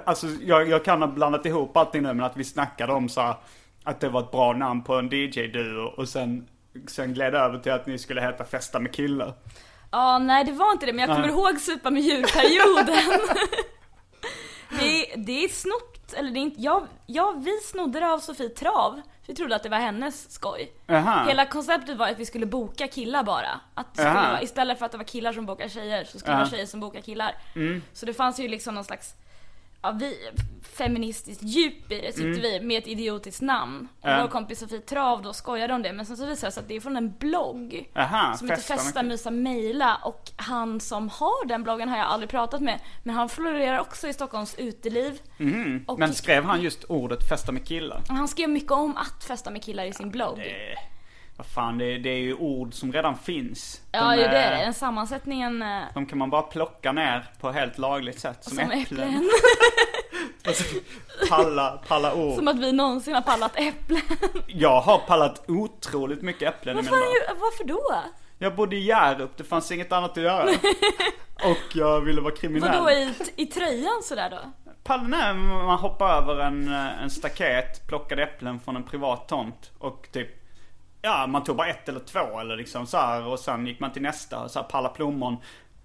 alltså jag, jag kan ha blandat ihop allting nu men att vi snackade om så här, att det var ett bra namn på en DJ-duo och sen, sen gled över till att ni skulle heta Festa med killar. Ja, nej det var inte det, men jag kommer ihåg supa med djurperioden. det, är- det är snott, eller det är inte, ja, ja vi snodde det av Sofie Trav. Vi trodde att det var hennes skoj. Jaha. Hela konceptet var att vi skulle boka killar bara. Att det skulle vara, istället för att det var killar som bokar tjejer så skulle det vara tjejer som bokar killar. Så det fanns ju liksom någon slags Ja, vi, feministiskt djup i det tyckte vi, med ett idiotiskt namn. Och Ja. vår kompis Sofie Trav då skojade om det, men sen så visade det sig att det är från en blogg. Aha, Som heter Festa, mysa, mejla och han som har den bloggen har jag aldrig pratat med. Men han florerar också i Stockholms uteliv. Och Men skrev han just ordet Festa med killar? han skrev mycket om att festa med killar i sin blogg. Det, vad fan, det, det är ju ord som redan finns. ja, De ju det är är- det. Den sammansättningen eh, De kan man bara plocka ner på helt lagligt sätt. Som, som äpplen. äpplen. Alltså, palla, palla ord. som att vi någonsin har pallat äpplen. Jag har pallat otroligt mycket äpplen dagar. ju- varför då? Jag bodde i Hjärup, det fanns inget annat att göra. Och jag ville vara kriminell. Vadå i, i tröjan sådär då? Palla, nej, man hoppade över en, eh, en staket, plockade äpplen från en privat tomt och typ Ja, man tog bara ett eller två eller liksom så här och sen gick man till nästa. Så här, palla plommon.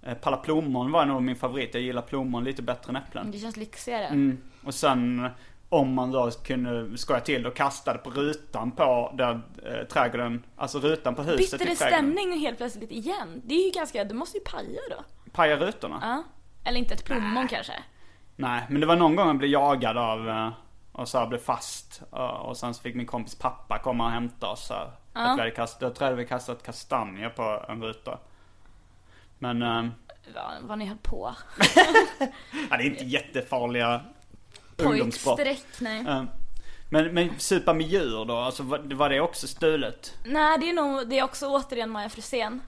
Eh, Palla plommon var nog min favorit. Jag gillar plommon lite bättre än äpplen. Det känns lyxigare. Mm. Och sen om man då kunde skoja till det och kasta det på rutan på där eh, trädgården, alltså rutan på huset Bytte i det trädgården. stämning helt plötsligt igen? Det är ju ganska, det måste ju paja då. Paja rutorna? Ja. Eller inte ett plommon kanske? Nej, men det var någon gång jag blev jagad av eh, och så här blev fast. eh, Och sen så fick min kompis pappa komma och hämta oss. Så här, att vi hade kastat, jag tror att vi kastat kastanjer på en ruta. Men, eh, Vad, vad ni höll på. ja, det är inte jättefarliga ungdomsbrott. Nej. Eh, Men, men supa med djur då, alltså var, var det också stulet? Nej, det är nog, det är också återigen Maja Frisén.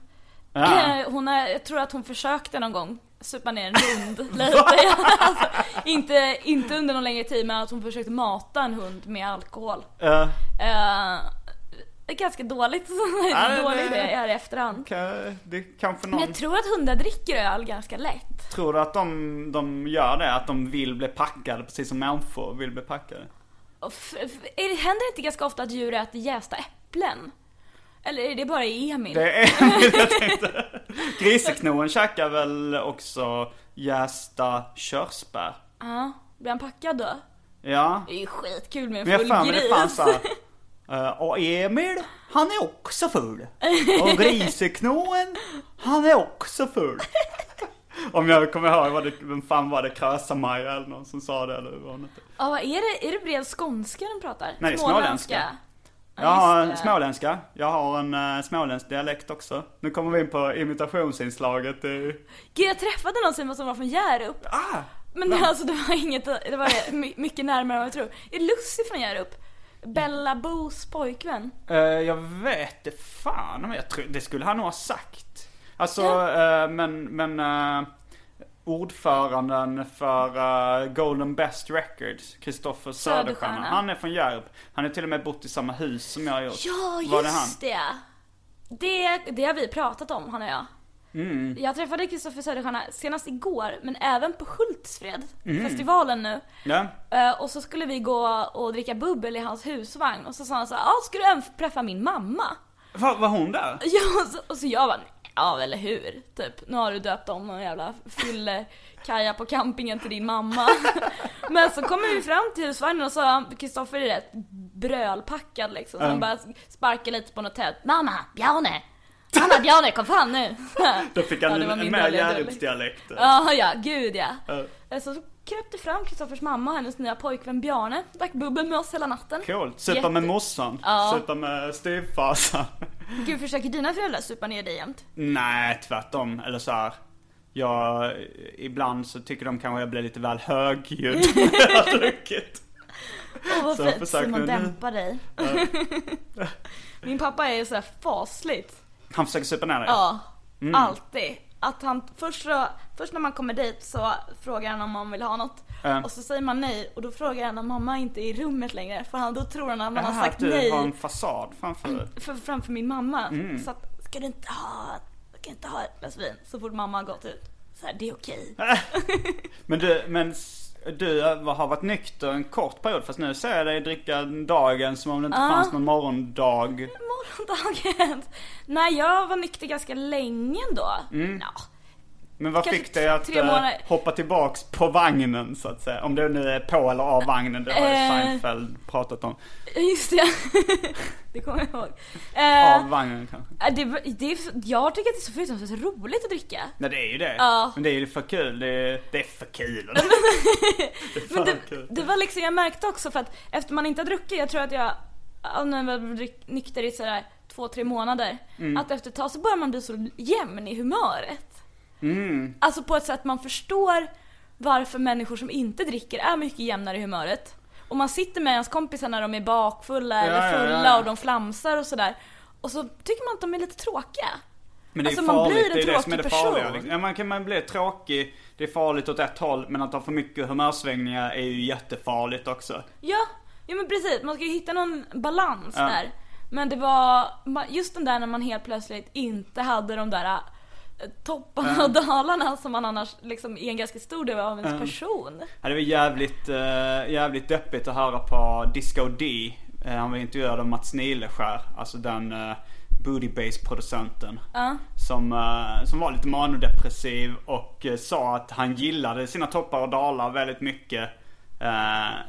Ja. Hon är, jag tror att hon försökte någon gång supa ner en hund lite. alltså, inte, inte under någon längre tid men att hon försökte mata en hund med alkohol. Det är ganska dåligt, det- dålig idé här i efterhand. ka- det kanske Men någon... jag tror att hundar dricker öl ganska lätt. Tror du att de, de gör det? Att de vill bli packade precis som människor vill bli packade? Är det, händer det inte ganska ofta att djur äter jästa äpplen? Eller är det bara Emil? Det är jag tänkte. Griseknoen käkar väl också jästa körsbär? Ja, blir han packad då? Ja. Det är ju skitkul med Men en jag full fan det fanns gris. Uh, och Emil, han är också full. Och Griseknoen, han är också full. Om jag kommer ihåg, var det, vem fan var det? Krösa-Maja eller någon som sa det eller var det inte? Ja, vad är det? Är det bred skånska de pratar? Nej, det är småländska. Ja, Jag har småländska. Jag har en uh, småländsk dialekt också. Nu kommer vi in på imitationsinslaget. Uh, Gud, jag träffade någon som var från Hjärup. ah! Men det, alltså det var inget, det var my- mycket närmare än vad jag tror. Är Lucy från Hjärup? Bella Bos pojkvän? Eh, jag vet det fan men jag tror, det skulle han nog ha sagt. Alltså, Ja. eh, men, men uh, ordföranden för Golden Best Records, Kristoffer Söderstjärna, Söderstjärna. han är från Hjärup. Han har till och med bott i samma hus som jag har gjort. Ja, Var det han? just det! Det, det har vi pratat om, han och jag. Mm. Jag träffade Kristoffer Söderstjärna senast igår, men även på Hultsfred, Mm. festivalen nu. Ja. Eh, och så skulle vi gå och dricka bubbel i hans husvagn och så sa han så här, ja ska du även träffa min mamma? Var, var hon där? Ja, och så, och så jag bara, ja eller hur? Typ, nu har du döpt om någon jävla fylle kaja på campingen till din mamma. Men så kommer vi fram till husvagnen och så Kristoffer är rätt brölpackad liksom. Så han Mm. bara sparkar lite på något tält. Mamma, Bjarne! Mamma, Bjarne kom fram nu! Då fick Ja, han var en, en min mer dåliga dialekt. Hjärupsdialekt. Ja, ja, gud ja. Ja. Eh, Så kröp det fram Kristoffers mamma och hennes nya pojkvän Bjarne. Drack bubbel med oss hela natten. Coolt. Supa Jätte- med morsan. Ja. Supa med styvfarsan. Gud, försöker dina föräldrar supa ner dig jämt? Nej, tvärtom. Eller så här. Jag, ibland så tycker de kanske jag blir lite väl högljudd när jag har druckit. Åh vad Så fint, Simon dämpa dig. Min pappa är så här fasligt. Han försöker supa ner dig? Ja, Mm. alltid. Att han, först, så, först när man kommer dit så frågar han om man vill ha något. Ja. Och så säger man nej och då frågar han om mamma inte är i rummet längre. För han, då tror han att man har Jaha, sagt att du nej har en fasad framför för, framför min mamma. Mm. Så att, ska du inte ha, ska du inte ha ett glas vin? Så fort mamma har gått ut. Så här, det är okej. Men du, men du har varit nykter en kort period fast nu ser jag dig dricka dagen som om det inte Ja. fanns någon morgondag. Morgondagen. Nej, jag var nykter ganska länge ändå. Mm. Ja, Men vad Kanske fick dig att eh, månader. hoppa tillbaks på vagnen så att säga? Om det nu är på eller av vagnen, det har ju Eh. Seinfeld pratat om. just det. det kommer jag ihåg. Eh, Av vagnen kanske? Det, det, är- jag tycker att det är så fruktansvärt roligt att dricka. Nej det är ju det. Ja. Men det är ju för kul. Det är, det är för kul. det är Men för det, kul. det var liksom, jag märkte också för att efter man inte har druckit, jag tror att jag, ja, när jag var nykter i sådär två, tre månader. Mm. Att efter ett tag så börjar man bli så jämn i humöret. Mm. Alltså på ett sätt man förstår varför människor som inte dricker är mycket jämnare i humöret. Och man sitter med ens kompisar när de är bakfulla eller Ja, ja, fulla ja. och de flamsar och sådär. Och så tycker man att de är lite tråkiga. Men det är Alltså, ju man farligt, blir en det är det som är det tråkig farliga. person. Ja, man kan man bli tråkig, det är farligt åt ett håll, men att ha för mycket humörsvängningar är ju jättefarligt också. Ja, ja men precis. Man ska ju hitta någon balans Ja. där. Men det var just den där när man helt plötsligt inte hade de där topparna och dalarna som man annars liksom är en ganska stor del av ens Ja. person. Ja, det var jävligt, uh, jävligt deppigt att höra på Disco D. Eh, han var intervjuad av Mats Nileskär, alltså den uh, booty bass producenten. Ja. Som, eh, som var lite manodepressiv och eh, sa att han gillade sina toppar och dalar väldigt mycket.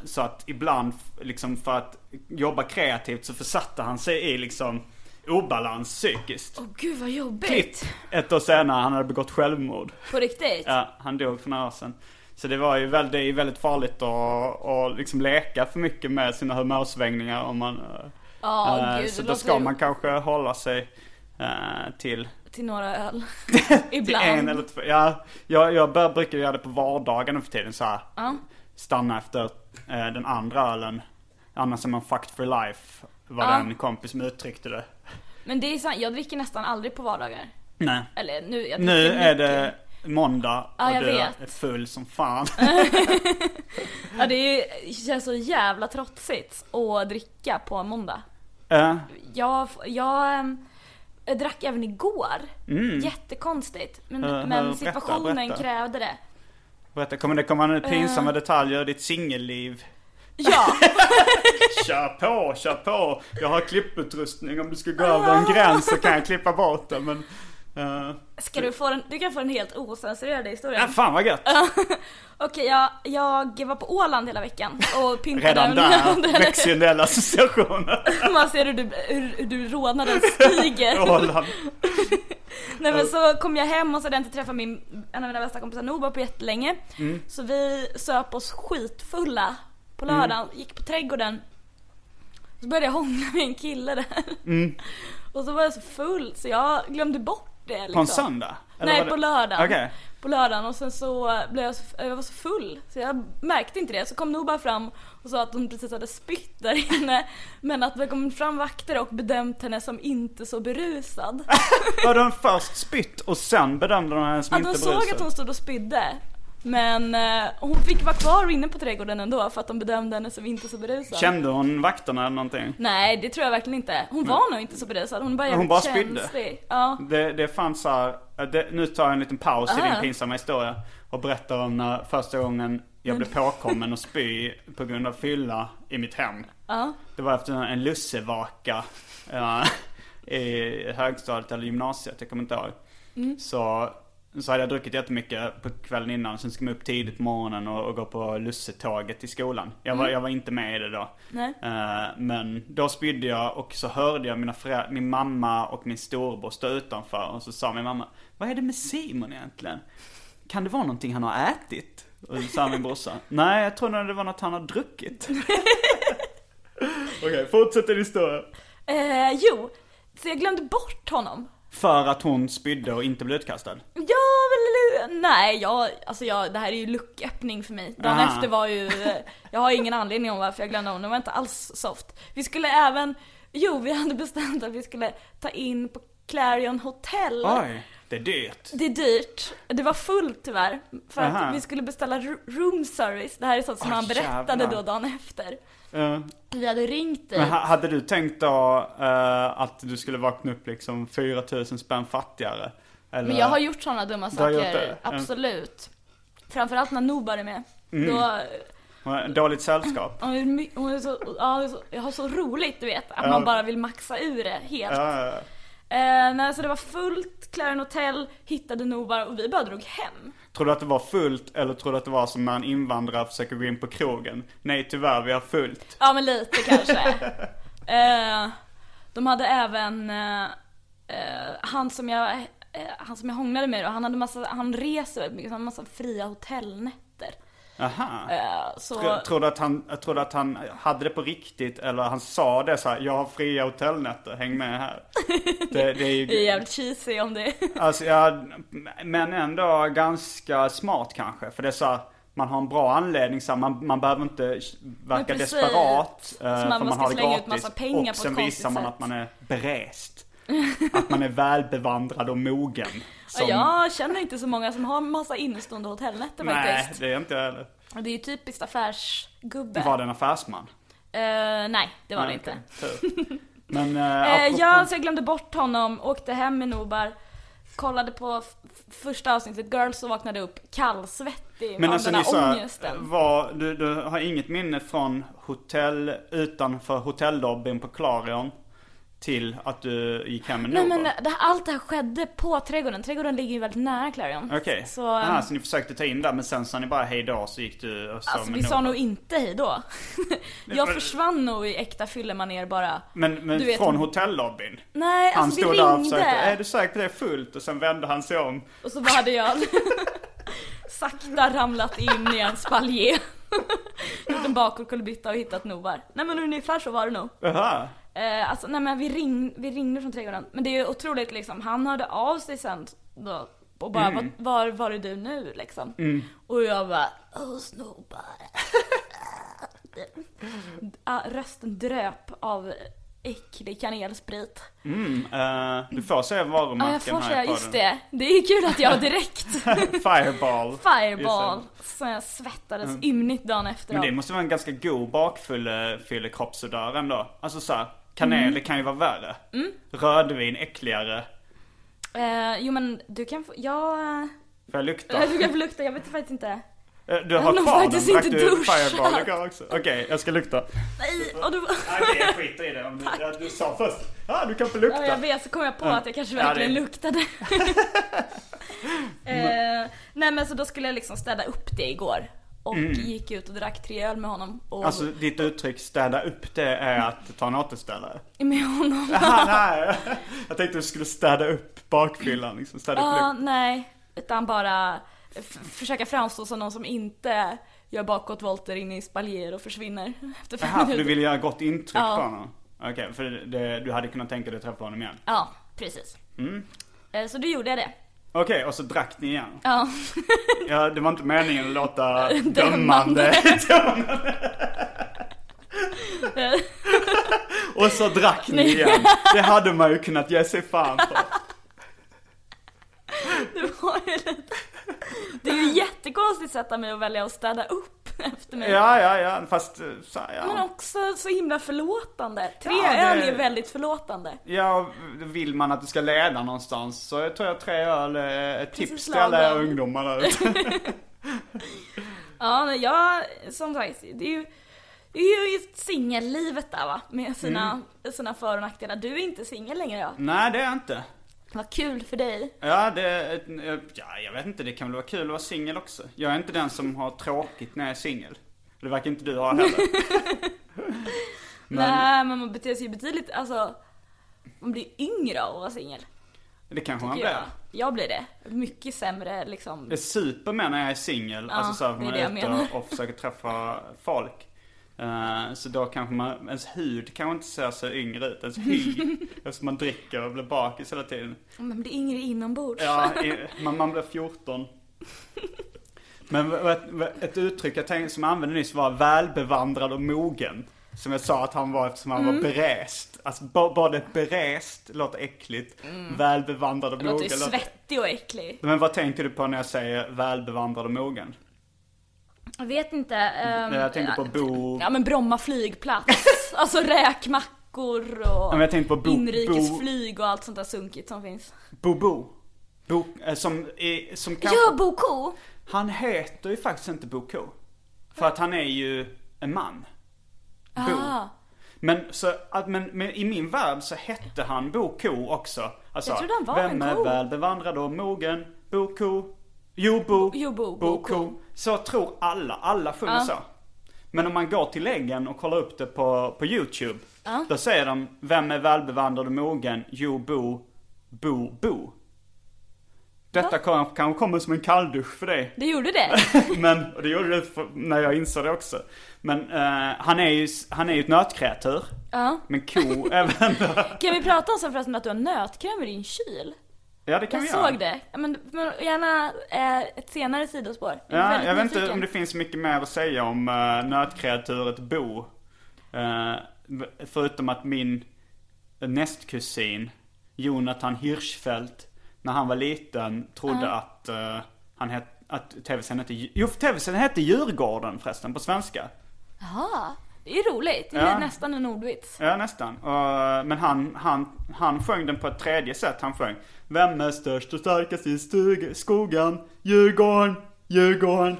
Så att ibland, liksom för att jobba kreativt så försatte han sig i liksom obalans psykiskt. Åh gud vad jobbigt. Klipp ett år senare, han hade begått självmord. På riktigt? Ja, han dog för några år sedan. Så det var ju väldigt, det är väldigt farligt att, att liksom leka för mycket med sina humörsvängningar om man... Ja, eh, gud, så då ska ju- man kanske hålla sig eh, till, Till några öl. till Ibland. en eller två. Ja, jag, jag bör, brukar göra det på vardagar nu för tiden så här. Ja. Stanna efter eh, den andra ölen. Annars är man fucked for life. Var Ja. det en kompis som uttryckte det. Men det är sant, jag dricker nästan aldrig på vardagar. Nej. Eller nu, jag Nu dricker är mycket. det måndag Ja, och jag du vet. är full som fan. Ja det är, känns så jävla trotsigt att dricka på måndag. Eh, Jag, jag, ehm, jag drack även igår. Jättekonstigt. Men, Mm. Eh, men berätta, situationen berätta. krävde det. berätta, kommer det komma några pinsamma detaljer i ditt singelliv? Ja, Kör på, kör på. Jag har klipputrustning. Om du ska gå över en gräns så kan jag klippa bort det. Men... eh, ska du få den, du kan få den helt ocensurerad historien. ja, fan vad gött. Okej, jag, jag var på Åland hela veckan och pyntade Redan där växer ju en del associationer. Man ser hur du, hur, hur du rodnaden stiger. Åland. Nej men så kom jag hem och så hade jag inte träffat min, en av mina bästa kompisar Noba på jättelänge. Mm. Så vi söp oss skitfulla på lördagen, Mm. gick på trädgården. Så började jag hångla med en kille där. Mm. Och så var jag så full så jag glömde bort det liksom. På en söndag? Nej på lördagen. Okej. På lördagen och sen så blev jag så, jag var så full så jag märkte inte det. Så kom Noba fram och sa att hon precis hade spytt där inne. Men att det kom fram vakter och bedömt henne som inte så berusad. Var de först spytt och sen bedömde de henne som Ja, inte de såg berusad? att hon stod och spydde. Men eh, hon fick vara kvar inne på trädgården ändå för att de bedömde henne som inte så berusad. Kände hon vakterna eller någonting? Nej, det tror jag verkligen inte. Hon var nog inte så berusad. Hon bara Hon bara spydde? känslig. Ja. Det, det fanns så här, det, nu tar jag en liten paus i Ah. din pinsamma historia och berättar om när första gången jag blev påkommen och spy på grund av fylla i mitt hem. Ja. Det var efter en lussevaka ja, i högstadiet eller gymnasiet, jag kommer inte ihåg. Så, så hade jag druckit jättemycket på kvällen innan, sen skulle jag upp tidigt på morgonen och, och gå på lussetåget till skolan. Jag var, jag var inte med i det då. Nej. Eh, men då spydde jag och så hörde jag mina min mamma och min storbror stå utanför och så sa min mamma Vad är det med Simon egentligen? Kan det vara någonting han har ätit? Och så sa min brorsa Nej, jag tror nog det var något han har druckit. Okej, fortsätt din historia. Eh, jo, så jag glömde bort honom. För att hon spydde och inte blev utkastad. Ja, väl, nej, jag, alltså jag, det här är ju lucköppning för mig. Dagen Aha. efter var ju, eh, jag har ingen anledning om varför jag glömde honom, det var inte alls soft. Vi skulle även, jo vi hade bestämt att vi skulle ta in på Clarion Hotel. Oj, det är dyrt. Det är dyrt. Det var fullt tyvärr. För Aha. att vi skulle beställa room service. Det här är sånt som Åh, han berättade jävlar. då dagen efter. Vi hade ringt dig. men ha- hade du tänkt då eh, att du skulle vakna upp liksom 4000 spänn fattigare? Eller? Men jag har gjort sådana dumma saker, absolut. Framförallt när Nobar är med. Mm. Då, Dåligt sällskap. hon är, så, ja, jag har så roligt du vet, att Ja. man bara vill maxa ur det helt. Ja, ja. Eh, nej, så det var fullt, Clarion Hotel, hittade Nobar och vi bara drog hem. Tror du att det var fullt eller tror du att det var som när en invandrare försöker gå in på krogen? Nej tyvärr, vi har fullt. Ja men lite kanske. eh, de hade även eh, eh, han som jag, eh, han som jag hånglade med då, han hade massa, han reser väldigt mycket, så han hade massa fria hotellnätter. Aha. Eh, så, Tror, tror, du att han, tror du att han hade det på riktigt eller han sa det så här, jag har fria hotellnätter, häng med här. Det, det är ju, det är jävligt cheesy om det. Alltså ja, men ändå ganska smart kanske. För det är så här, man har en bra anledning så här, man, man behöver inte verka desperat. eh, man för man har det slänga ut gratis. massa pengar på och sen visar man sätt. att man är berest. Att man är välbevandrad och mogen. Som- Jag känner inte så många som har massa innestående hotellnätter Nej, faktiskt. det är inte jag heller. Och det är ju typiskt affärsgubbe. Var det en affärsman? Eh, nej, det var det Nej, inte. okej, tur. Men uh, Eh, ja, så jag glömde bort honom, åkte hem med Nobar, kollade på första avsnittet Girls och vaknade upp kallsvettig Men av alltså den här ångesten. var, du, du har inget minne från hotell utanför hotellobbyn på Clarion? Till att du gick hem med Nej men det, allt det här skedde på trädgården. Trädgården ligger ju väldigt nära Clarion. Okej. Så, Aha, ehm, så ni försökte ta in där men sen sa ni bara hej då så gick du och Alltså vi sa nog inte hej då. jag försvann nog i äkta fyllemanér bara. Men, men Du vet- från hotellobbyn? Nej, Han alltså vi stod där och ringde. försökte, är du säker på det är fullt? Och sen vände han sig om. Och så bara hade jag sakta ramlat in i en spaljer. Gjort en bakåtkullerbytta och hittat Novar. Nej men ungefär så var det nog. Jaha. Eh, alltså nej men vi, ring, vi ringde från trädgården. Men det är ju otroligt liksom, han hörde av sig sen då. Och bara, Mm. var, var, är du nu liksom? Och jag bara, åh snobbar. Ah, Rösten dröp av äcklig kanelsprit. Mm, eh, du får säga Ja varumärken jag får säga, just det. Det är kul att jag direkt Fireball. Fireball. Som jag svettades ymnigt dagen efter Men det måste vara en ganska god bakfyllekroppsodör ändå. Alltså såhär, kanel Mm. kan ju vara värre. Rödvin äckligare. Eh, jo men du kan få, ja... Får jag lukta? Du kan få lukta, jag vet faktiskt inte. Eh, Du har har kvar den? faktiskt Drack inte du duschat. Fireball igår också? Okej, jag ska lukta. Nej, och du... Okej, jag skiter i det. Om du, ja, du sa först, ah, du kan få lukta. Ja, jag vet, så kom jag på att jag kanske Ja, verkligen det- luktade. eh, nej men så då skulle jag liksom städa upp det igår. Och gick ut och drack tre öl med honom. Och Mm. Alltså ditt uttryck städa upp det är att ta en återställare? med honom. Jaha, nej. Jag tänkte du skulle städa upp bakfyllan liksom. Städa upp Ja, lukt. nej. Utan bara försöka framstå som någon som inte gör bakåtvolter in i spaljer och försvinner efter fem Jaha, för du minuter. ville göra gott intryck Ja. på honom? Okej, för det, du hade kunnat tänka dig att träffa honom igen? Ja, precis. Mm. Eh, Så då gjorde jag det. Okej, och så drack ni igen? Ja. Ja, det var inte meningen att låta Dömande. dömande. och så drack ni igen. Det hade man ju kunnat ge sig fan på. Det var ju lite... Det är ju jättekonstigt sätt av mig att välja att städa upp efter mig. Ja, ja, ja, fast eh, så, Men ja. också så himla förlåtande. Tre Ja, öl är väldigt förlåtande. Ja, vill man att det ska leda någonstans så jag tror jag tre öl är ett tips till alla ungdomar där ute. Ja, men jag, som sagt, det är ju, det är ju singellivet där va, med sina, Mm. sina för och nackdelar. Du är inte singel längre ja. Nej, det är jag inte. Vad kul för dig. Ja, det, ja, jag vet inte, det kan väl vara kul att vara singel också. Jag är inte den som har tråkigt när jag är singel. Det verkar inte du ha heller. Men Nej, men man beter sig ju betydligt, alltså, man blir yngre av att vara singel. det kanske man blir. Jag. jag blir det. Mycket sämre liksom. Det super med när jag är singel, Ja, alltså så här, det är man är ute och försöker träffa folk. Eh, så då kanske man, ens hud kanske inte ser så yngre ut, ens hy. eftersom man dricker och blir bakis hela tiden. Man blir yngre inombords. Ja, i, man, man blir 14. Men vad- ett uttryck jag tänkte, som jag använde nyss var välbevandrad och mogen. Som jag sa att han var eftersom han Mm. var berest. Alltså både berest låter äckligt, välbevandrad och Det låter mogen. ju svettig och äcklig. Men vad tänker du på när jag säger välbevandrad och mogen? Jag vet inte. ehm, Jag tänker på Bo... Ja men Bromma flygplats. alltså räkmackor och tänkte på Bo- inrikesflyg och allt sånt där sunkigt som finns. Bo Bo. Bo eh, som, är, som kanske... Ja, Bo Ko! Han heter ju faktiskt inte Bo Ko. För att han är ju en man. Bo. Ah, Men, så, men, men i min värld så hette han Bo Ko också. Alltså, Jag trodde han var vem en är ko. välbevandrad och mogen? Bo Ko. Jo Bo. Jo, Bo, Bo Bo Ko. Ko. Så tror alla. Alla sjunger Ja. så. Men om man går till läggen och kollar upp det på, på YouTube. Ja. Då säger de, vem är välbevandrad och mogen? Jo Bo. Bo. Detta kanske kan komma som en kalldusch för dig. det gjorde det. Men, och det gjorde det för, när jag insåg det också. Men eh, han är ju, han är ju ett nötkreatur. Ja. Men ko även. Kan vi prata om sen förresten att du har nötkräm i din kyl? Ja det kan Jag vi göra. såg det. Men, men gärna eh, ett senare sidospår. Jag är Ja, väldigt jag vet inte nyfiken. om det finns mycket mer att säga om uh, nötkreaturet Bo. Eh, förutom att min nästkusin Jonathan Hirschfeldt när han var liten trodde att uh, han het, att tv-serien hette, jo tv-serien hette Djurgården förresten på svenska. Jaha, det är roligt. Det är Ja. nästan en ordvits. Ja nästan. Och, men han, han, han sjöng den på ett tredje sätt. Han sjöng Vem är störst och starkast i stug, skogen? Djurgården, Djurgården.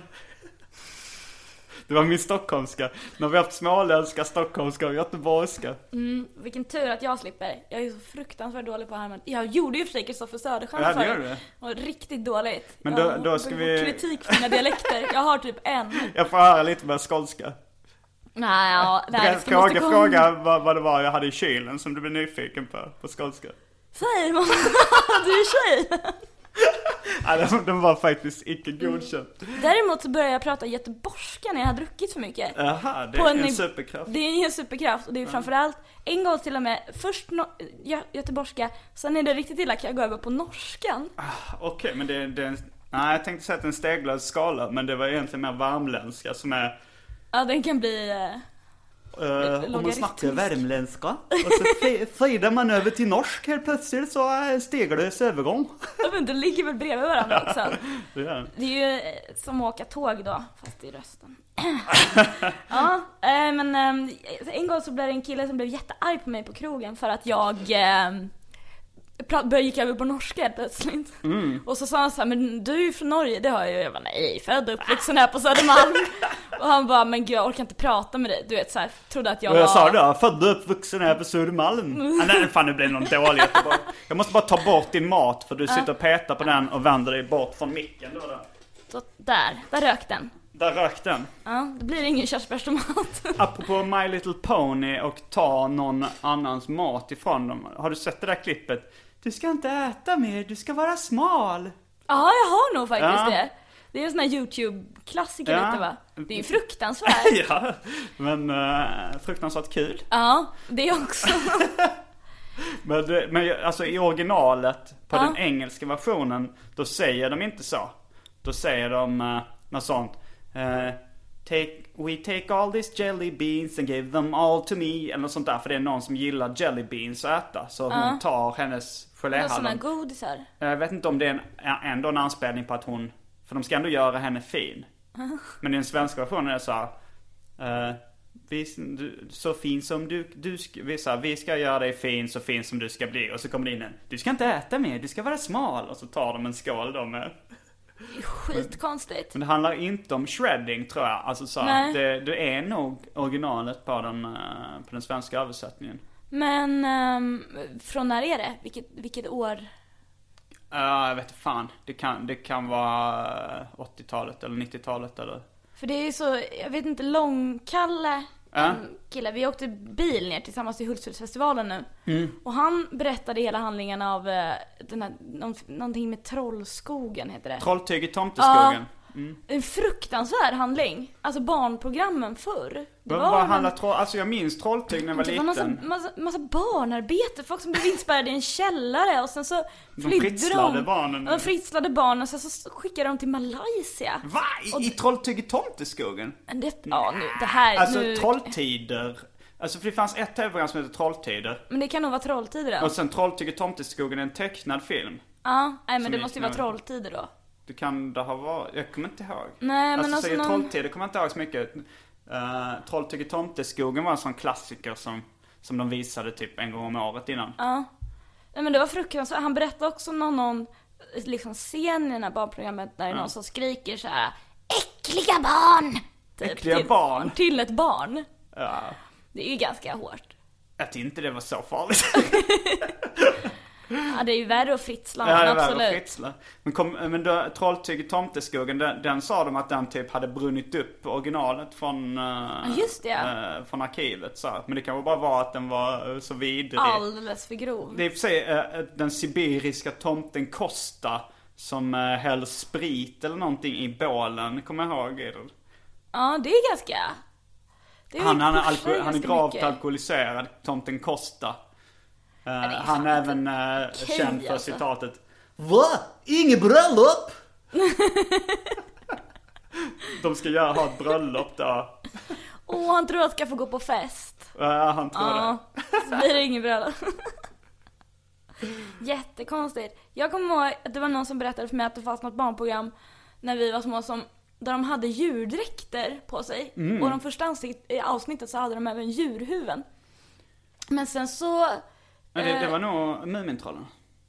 Det var min stockholmska. När vi har haft småländska, stockholmska och göteborgska. Mm, vilken tur att jag slipper. Jag är så fruktansvärt dålig på härma. Jag gjorde ju för sig Kristoffer Söderstjärn Ja, förut. Och riktigt dåligt. Men då- Jag då ska vi- kritik för mina dialekter. Jag har typ en. Jag får höra lite mer skånska. Nej, ja, nej, det Fråga, måste komma. fråga vad, vad det var jag hade i kylen som du blev nyfiken på, på skånska. Säg man, du är tjej. Ja, den, var faktiskt icke godkänd. Däremot så började jag prata göteborgska när jag har druckit för mycket. Jaha, det är en en superkraft. Det är en superkraft och det är framförallt en gång till och med, först no- gö- göteborgska, sen är det riktigt illa kan jag gå över på norskan. Okej, men det, det är en, Nej, jag tänkte säga att det är en steglös skala, men det var egentligen mer värmländska som är... Ja den kan bli... eh, om man snackar värmländska och så fe- fejdar man över till norsk helt plötsligt så är det övergång. Ja men de ligger väl bredvid varandra också. Det är. Det är ju eh, som att åka tåg då, fast i rösten. ja, men en gång så blev det en kille som blev jättearg på mig på krogen för att jag började gick över på norska helt plötsligt. Och så sa han så här, men du är ju från Norge, det har jag ju. Jag bara, nej, född och uppvuxen här på Södermalm. och han bara, men gud jag orkar inte prata med dig. Du vet så här, trodde att jag Och jag var... sa det, född och uppvuxen här på Södermalm. Ah, nej, fan det blev någon dålig Göteborg. Jag måste bara ta bort din mat för du sitter och petar på den och vänder dig bort från micken. Var det. Så, där, där rök den. Där rök den. Ja, då blir det ingen körsbärstomat. Apropå My Little Pony och ta någon annans mat ifrån dem. Har du sett det där klippet? Du ska inte äta mer, du ska vara smal. Ja, jag har nog faktiskt Ja. det. Det är en sån här YouTube-klassiker Ja. lite va? Det är ju fruktansvärt. ja, men uh, fruktansvärt kul. Ja, det också. Men, men alltså i originalet, på Ja. den engelska versionen, då säger de inte så. Då säger de uh, något sånt. eh, take, we take all these jelly beans and give them all to me. Eller något sånt där. För det är någon som gillar jelly beans att äta. Så hon tar hennes Och såna geléhallon. godisar. Jag vet inte om det är en, ändå en anspelning på att hon, för de ska ändå göra henne fin. Men i den svenska versionen är det så här, eh, vi, du, så fin som du, du vi, så här, vi ska göra dig fin, så fin som du ska bli. Och så kommer det in en, du ska inte äta mer, du ska vara smal. Och så tar de en skål då med. Det är skitkonstigt. Men det handlar inte om shredding tror jag. Alltså så det, det är nog originalet på den, eh, på den svenska översättningen. Men ehm, från när är det? Vilket, vilket år? Ja, jag vet inte fan. Det kan, det kan vara eh, 80-talet eller 90-talet eller För det är ju så, jag vet inte, Långkalle, Ja. en kille, vi åkte bil ner tillsammans till Hultsfredsfestivalen nu. Mm. Och han berättade hela handlingen av eh, den här, någon, någonting med Trollskogen heter det. Trolltyg i Tomteskogen. En fruktansvärd handling. Alltså barnprogrammen förr. Vad, var vad handlar troll... Alltså jag minns Trolltyg när jag var Det var massa, liten. massa, massa barnarbete, folk som blev inspärrade i en källare och sen så flydde fritslade de. barnen. De fritslade barnen och sen så skickade de till Malaysia. Va? I, i Trolltyg i Tomteskogen? Det, ja, nu, det här, Alltså nu, Trolltider. Alltså för det fanns ett tv-program som heter Trolltider. Men det kan nog vara Trolltider då. Och sen Trolltyg i Tomteskogen är en tecknad film. Ja, nej men det måste ju vara. Trolltider då. Det kan det ha varit. Jag kommer inte ihåg. Nej, men alltså, alltså säger någon- Trolltider kommer jag inte ihåg så mycket. Uh, Trolltyg i Tomteskogen var en sån klassiker som, som de visade typ en gång om året innan. Ja. Nej men det var fruktansvärt. Han berättade också någon, någon liksom scen i det här barnprogrammet där är någon som skriker så här: Äckliga barn! Typ, Äckliga till, barn? Till ett barn. Ja. Det är ju ganska hårt. Jag tyckte inte det var så farligt. Ja det är ju värre att fritsla Ja, det var absolut. Fritzla. Men, kom, men då, Trolltyg i Tomteskogen, den, den sa de att den typ hade brunnit upp originalet från, uh, just det, eh, från arkivet. Så. Men det kan väl bara vara att den var eh, så vidrig. Alldeles för grov. Det är i och för sig den sibiriska tomten Kosta som uh, häller sprit eller någonting i bålen. Kommer jag ihåg? Edel? Ja det är ganska... Det är Han, han, är alko- han är gravt mycket. alkoholiserad, tomten Kosta. Eh, är han är även uh, okej, känd för alltså. citatet Va? Inget bröllop? De ska göra, ha ett bröllop då. Åh han tror att ska få gå på fest. Ja, han tror Ja, så blir det ingen bröllop. Jättekonstigt. Jag kommer ihåg att det var någon som berättade för mig att det fanns något barnprogram när vi var små som där de hade djurdräkter på sig. Mm. Och de första avsnittet så hade de även djurhuvuden. Men sen så... Men det, det eh, var nog Mumintrollen.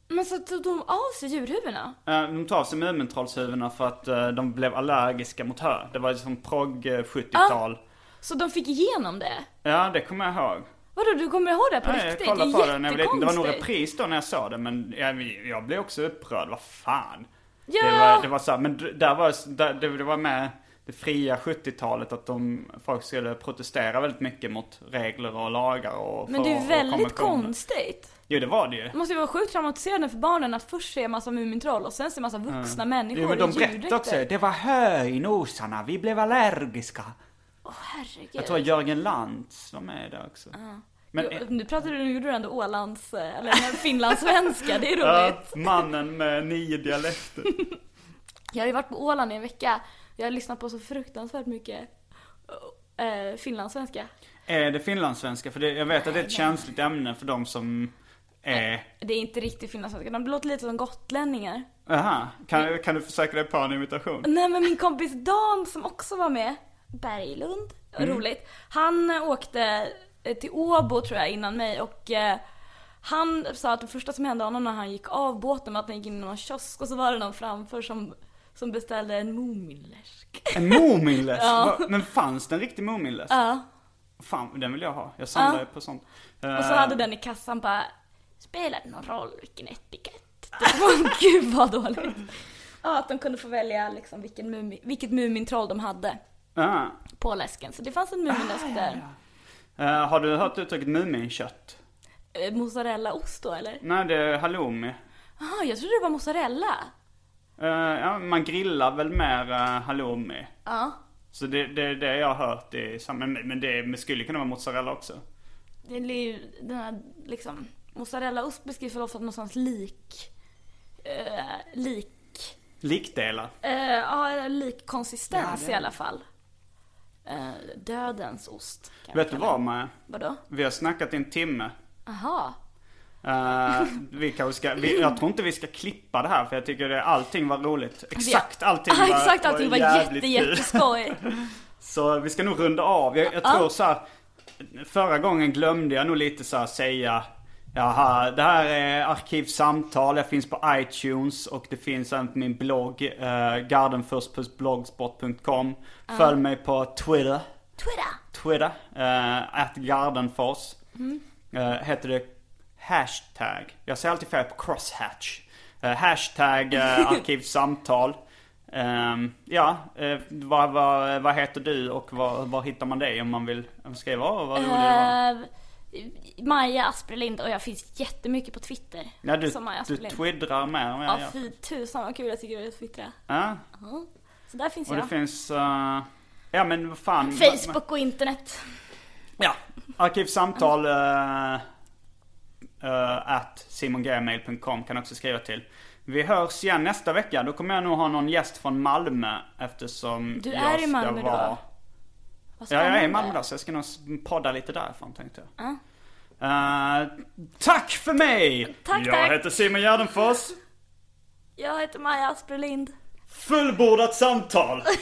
Men så tog de av sig djurhuvudena? Eh, De tar av sig Mumintrollshuvudena för att eh, de blev allergiska mot hö. Det var liksom progg eh, 70-tal. Så de fick igenom det? Ja, det kommer jag ihåg. Vadå, du kommer ihåg det på Nej, jag riktigt? kollade det på är det när jag var liten. Det var nog jättekonstigt. repris då när jag såg det, men jag, jag blev också upprörd. Vad fan. Ja! Det var, det var så här, men där var, där, det, det var med det fria 70-talet att de, folk skulle protestera väldigt mycket mot regler och lagar och Men det är väldigt konstigt. Jo, det var det ju. Det måste ju vara sjukt traumatiserande för barnen att först se en massa Mumintroll och sen se en massa vuxna människor Jo, men de berättade också, det var hö i nosarna, vi blev allergiska. Åh herregud. Jag tror Jörgen Lantz var med där också. Men, Jo, nu pratade du, nu gjorde du ändå Ålands, eh, eller finlandssvenska, det är ja, roligt. mannen med nio dialekter. Jag har ju varit på Åland i en vecka. Jag har lyssnat på så fruktansvärt mycket eh, finlandssvenska. Är det finlandssvenska? För det, jag vet att det är ett känsligt ämne för de som är... Det är inte riktigt finlandssvenska, de låter lite som gotlänningar. Aha, kan, kan du försöka dig på en imitation? Nej men min kompis Dan som också var med, Berglund, roligt. Han eh, åkte eh, till Åbo tror jag innan mig och eh, han sa att det första som hände honom när han gick av båten var att han gick in i någon kiosk och så var det någon framför som, som beställde en Muminläsk. En Muminläsk? Ja. Men fanns det en riktig Muminläsk? Ja. Fan, den vill jag ha. Jag samlar Ja. på sånt. Och så Eh, hade den i kassan bara, spelar det någon roll vilken etikett? Gud vad dåligt. Ja, att de kunde få välja liksom vilken mumi, vilket Mumintroll de hade ah. på läsken. Så det fanns en Muminläsk där. Eh, har du hört uttrycket Muminkött? Eh, Mozzarellaost då eller? Nej, det är halloumi. Jaha, jag trodde det var mozzarella. Eh, ja, man grillar väl mer uh, halloumi. Ja. Så det, det, det jag har hört i samma, men det men skulle kunna vara mozzarella också. Det är ju den här liksom, mozzarellaost beskrivs väl ofta någonstans lik, eh, lik, Likdelar. eh, ja lik konsistens Ja, är i alla fall. Eh, dödens ost. Vet du vad. Maja? Vadå? Vi har snackat i en timme. Aha. Eh, vi kanske ska, vi, jag tror inte vi ska klippa det här för jag tycker det, allting var roligt. Exakt allting var, exakt allting var jävligt jätte, jätteskoj. Så vi ska nog runda av. Jag, jag tror så här, Förra gången glömde jag nog lite så här säga Jaha, det här är Arkivsamtal, jag finns på iTunes och det finns även på min blogg uh, gardenfors.blogspot.com Följ mig på Twitter Twitter. Twitter, uh, at gardenfors Eh, Heter det hashtag, jag säger alltid fel på crosshatch uh, Hashtag uh, arkivsamtal Ehm, Ja, eh, vad, vad, vad heter du och var, hittar man dig om man vill skriva? Åh, vad rolig. Eh, Maja Asperlind och jag finns jättemycket på Twitter. Ja, du, som Maja du twiddrar och mer. Ja, fy tusan vad kul jag tycker det är att twittra. ja. Så där finns Och det jag. finns, eh, ja men vad fan. Facebook och internet. Ja, arkivsamtal uh, at simongmail.com kan också skriva till. Vi hörs igen nästa vecka. Då kommer jag nog ha någon gäst från Malmö eftersom Du jag är i ska Malmö då? vara... Vad Ja, jag är i. Malmö då, så jag ska nog podda lite därifrån tänkte jag. Ja. Eh, tack för mig! Tack, jag tack. heter Simon Gärdenfors. Jag heter Maja Asperlind. Fullbordat samtal!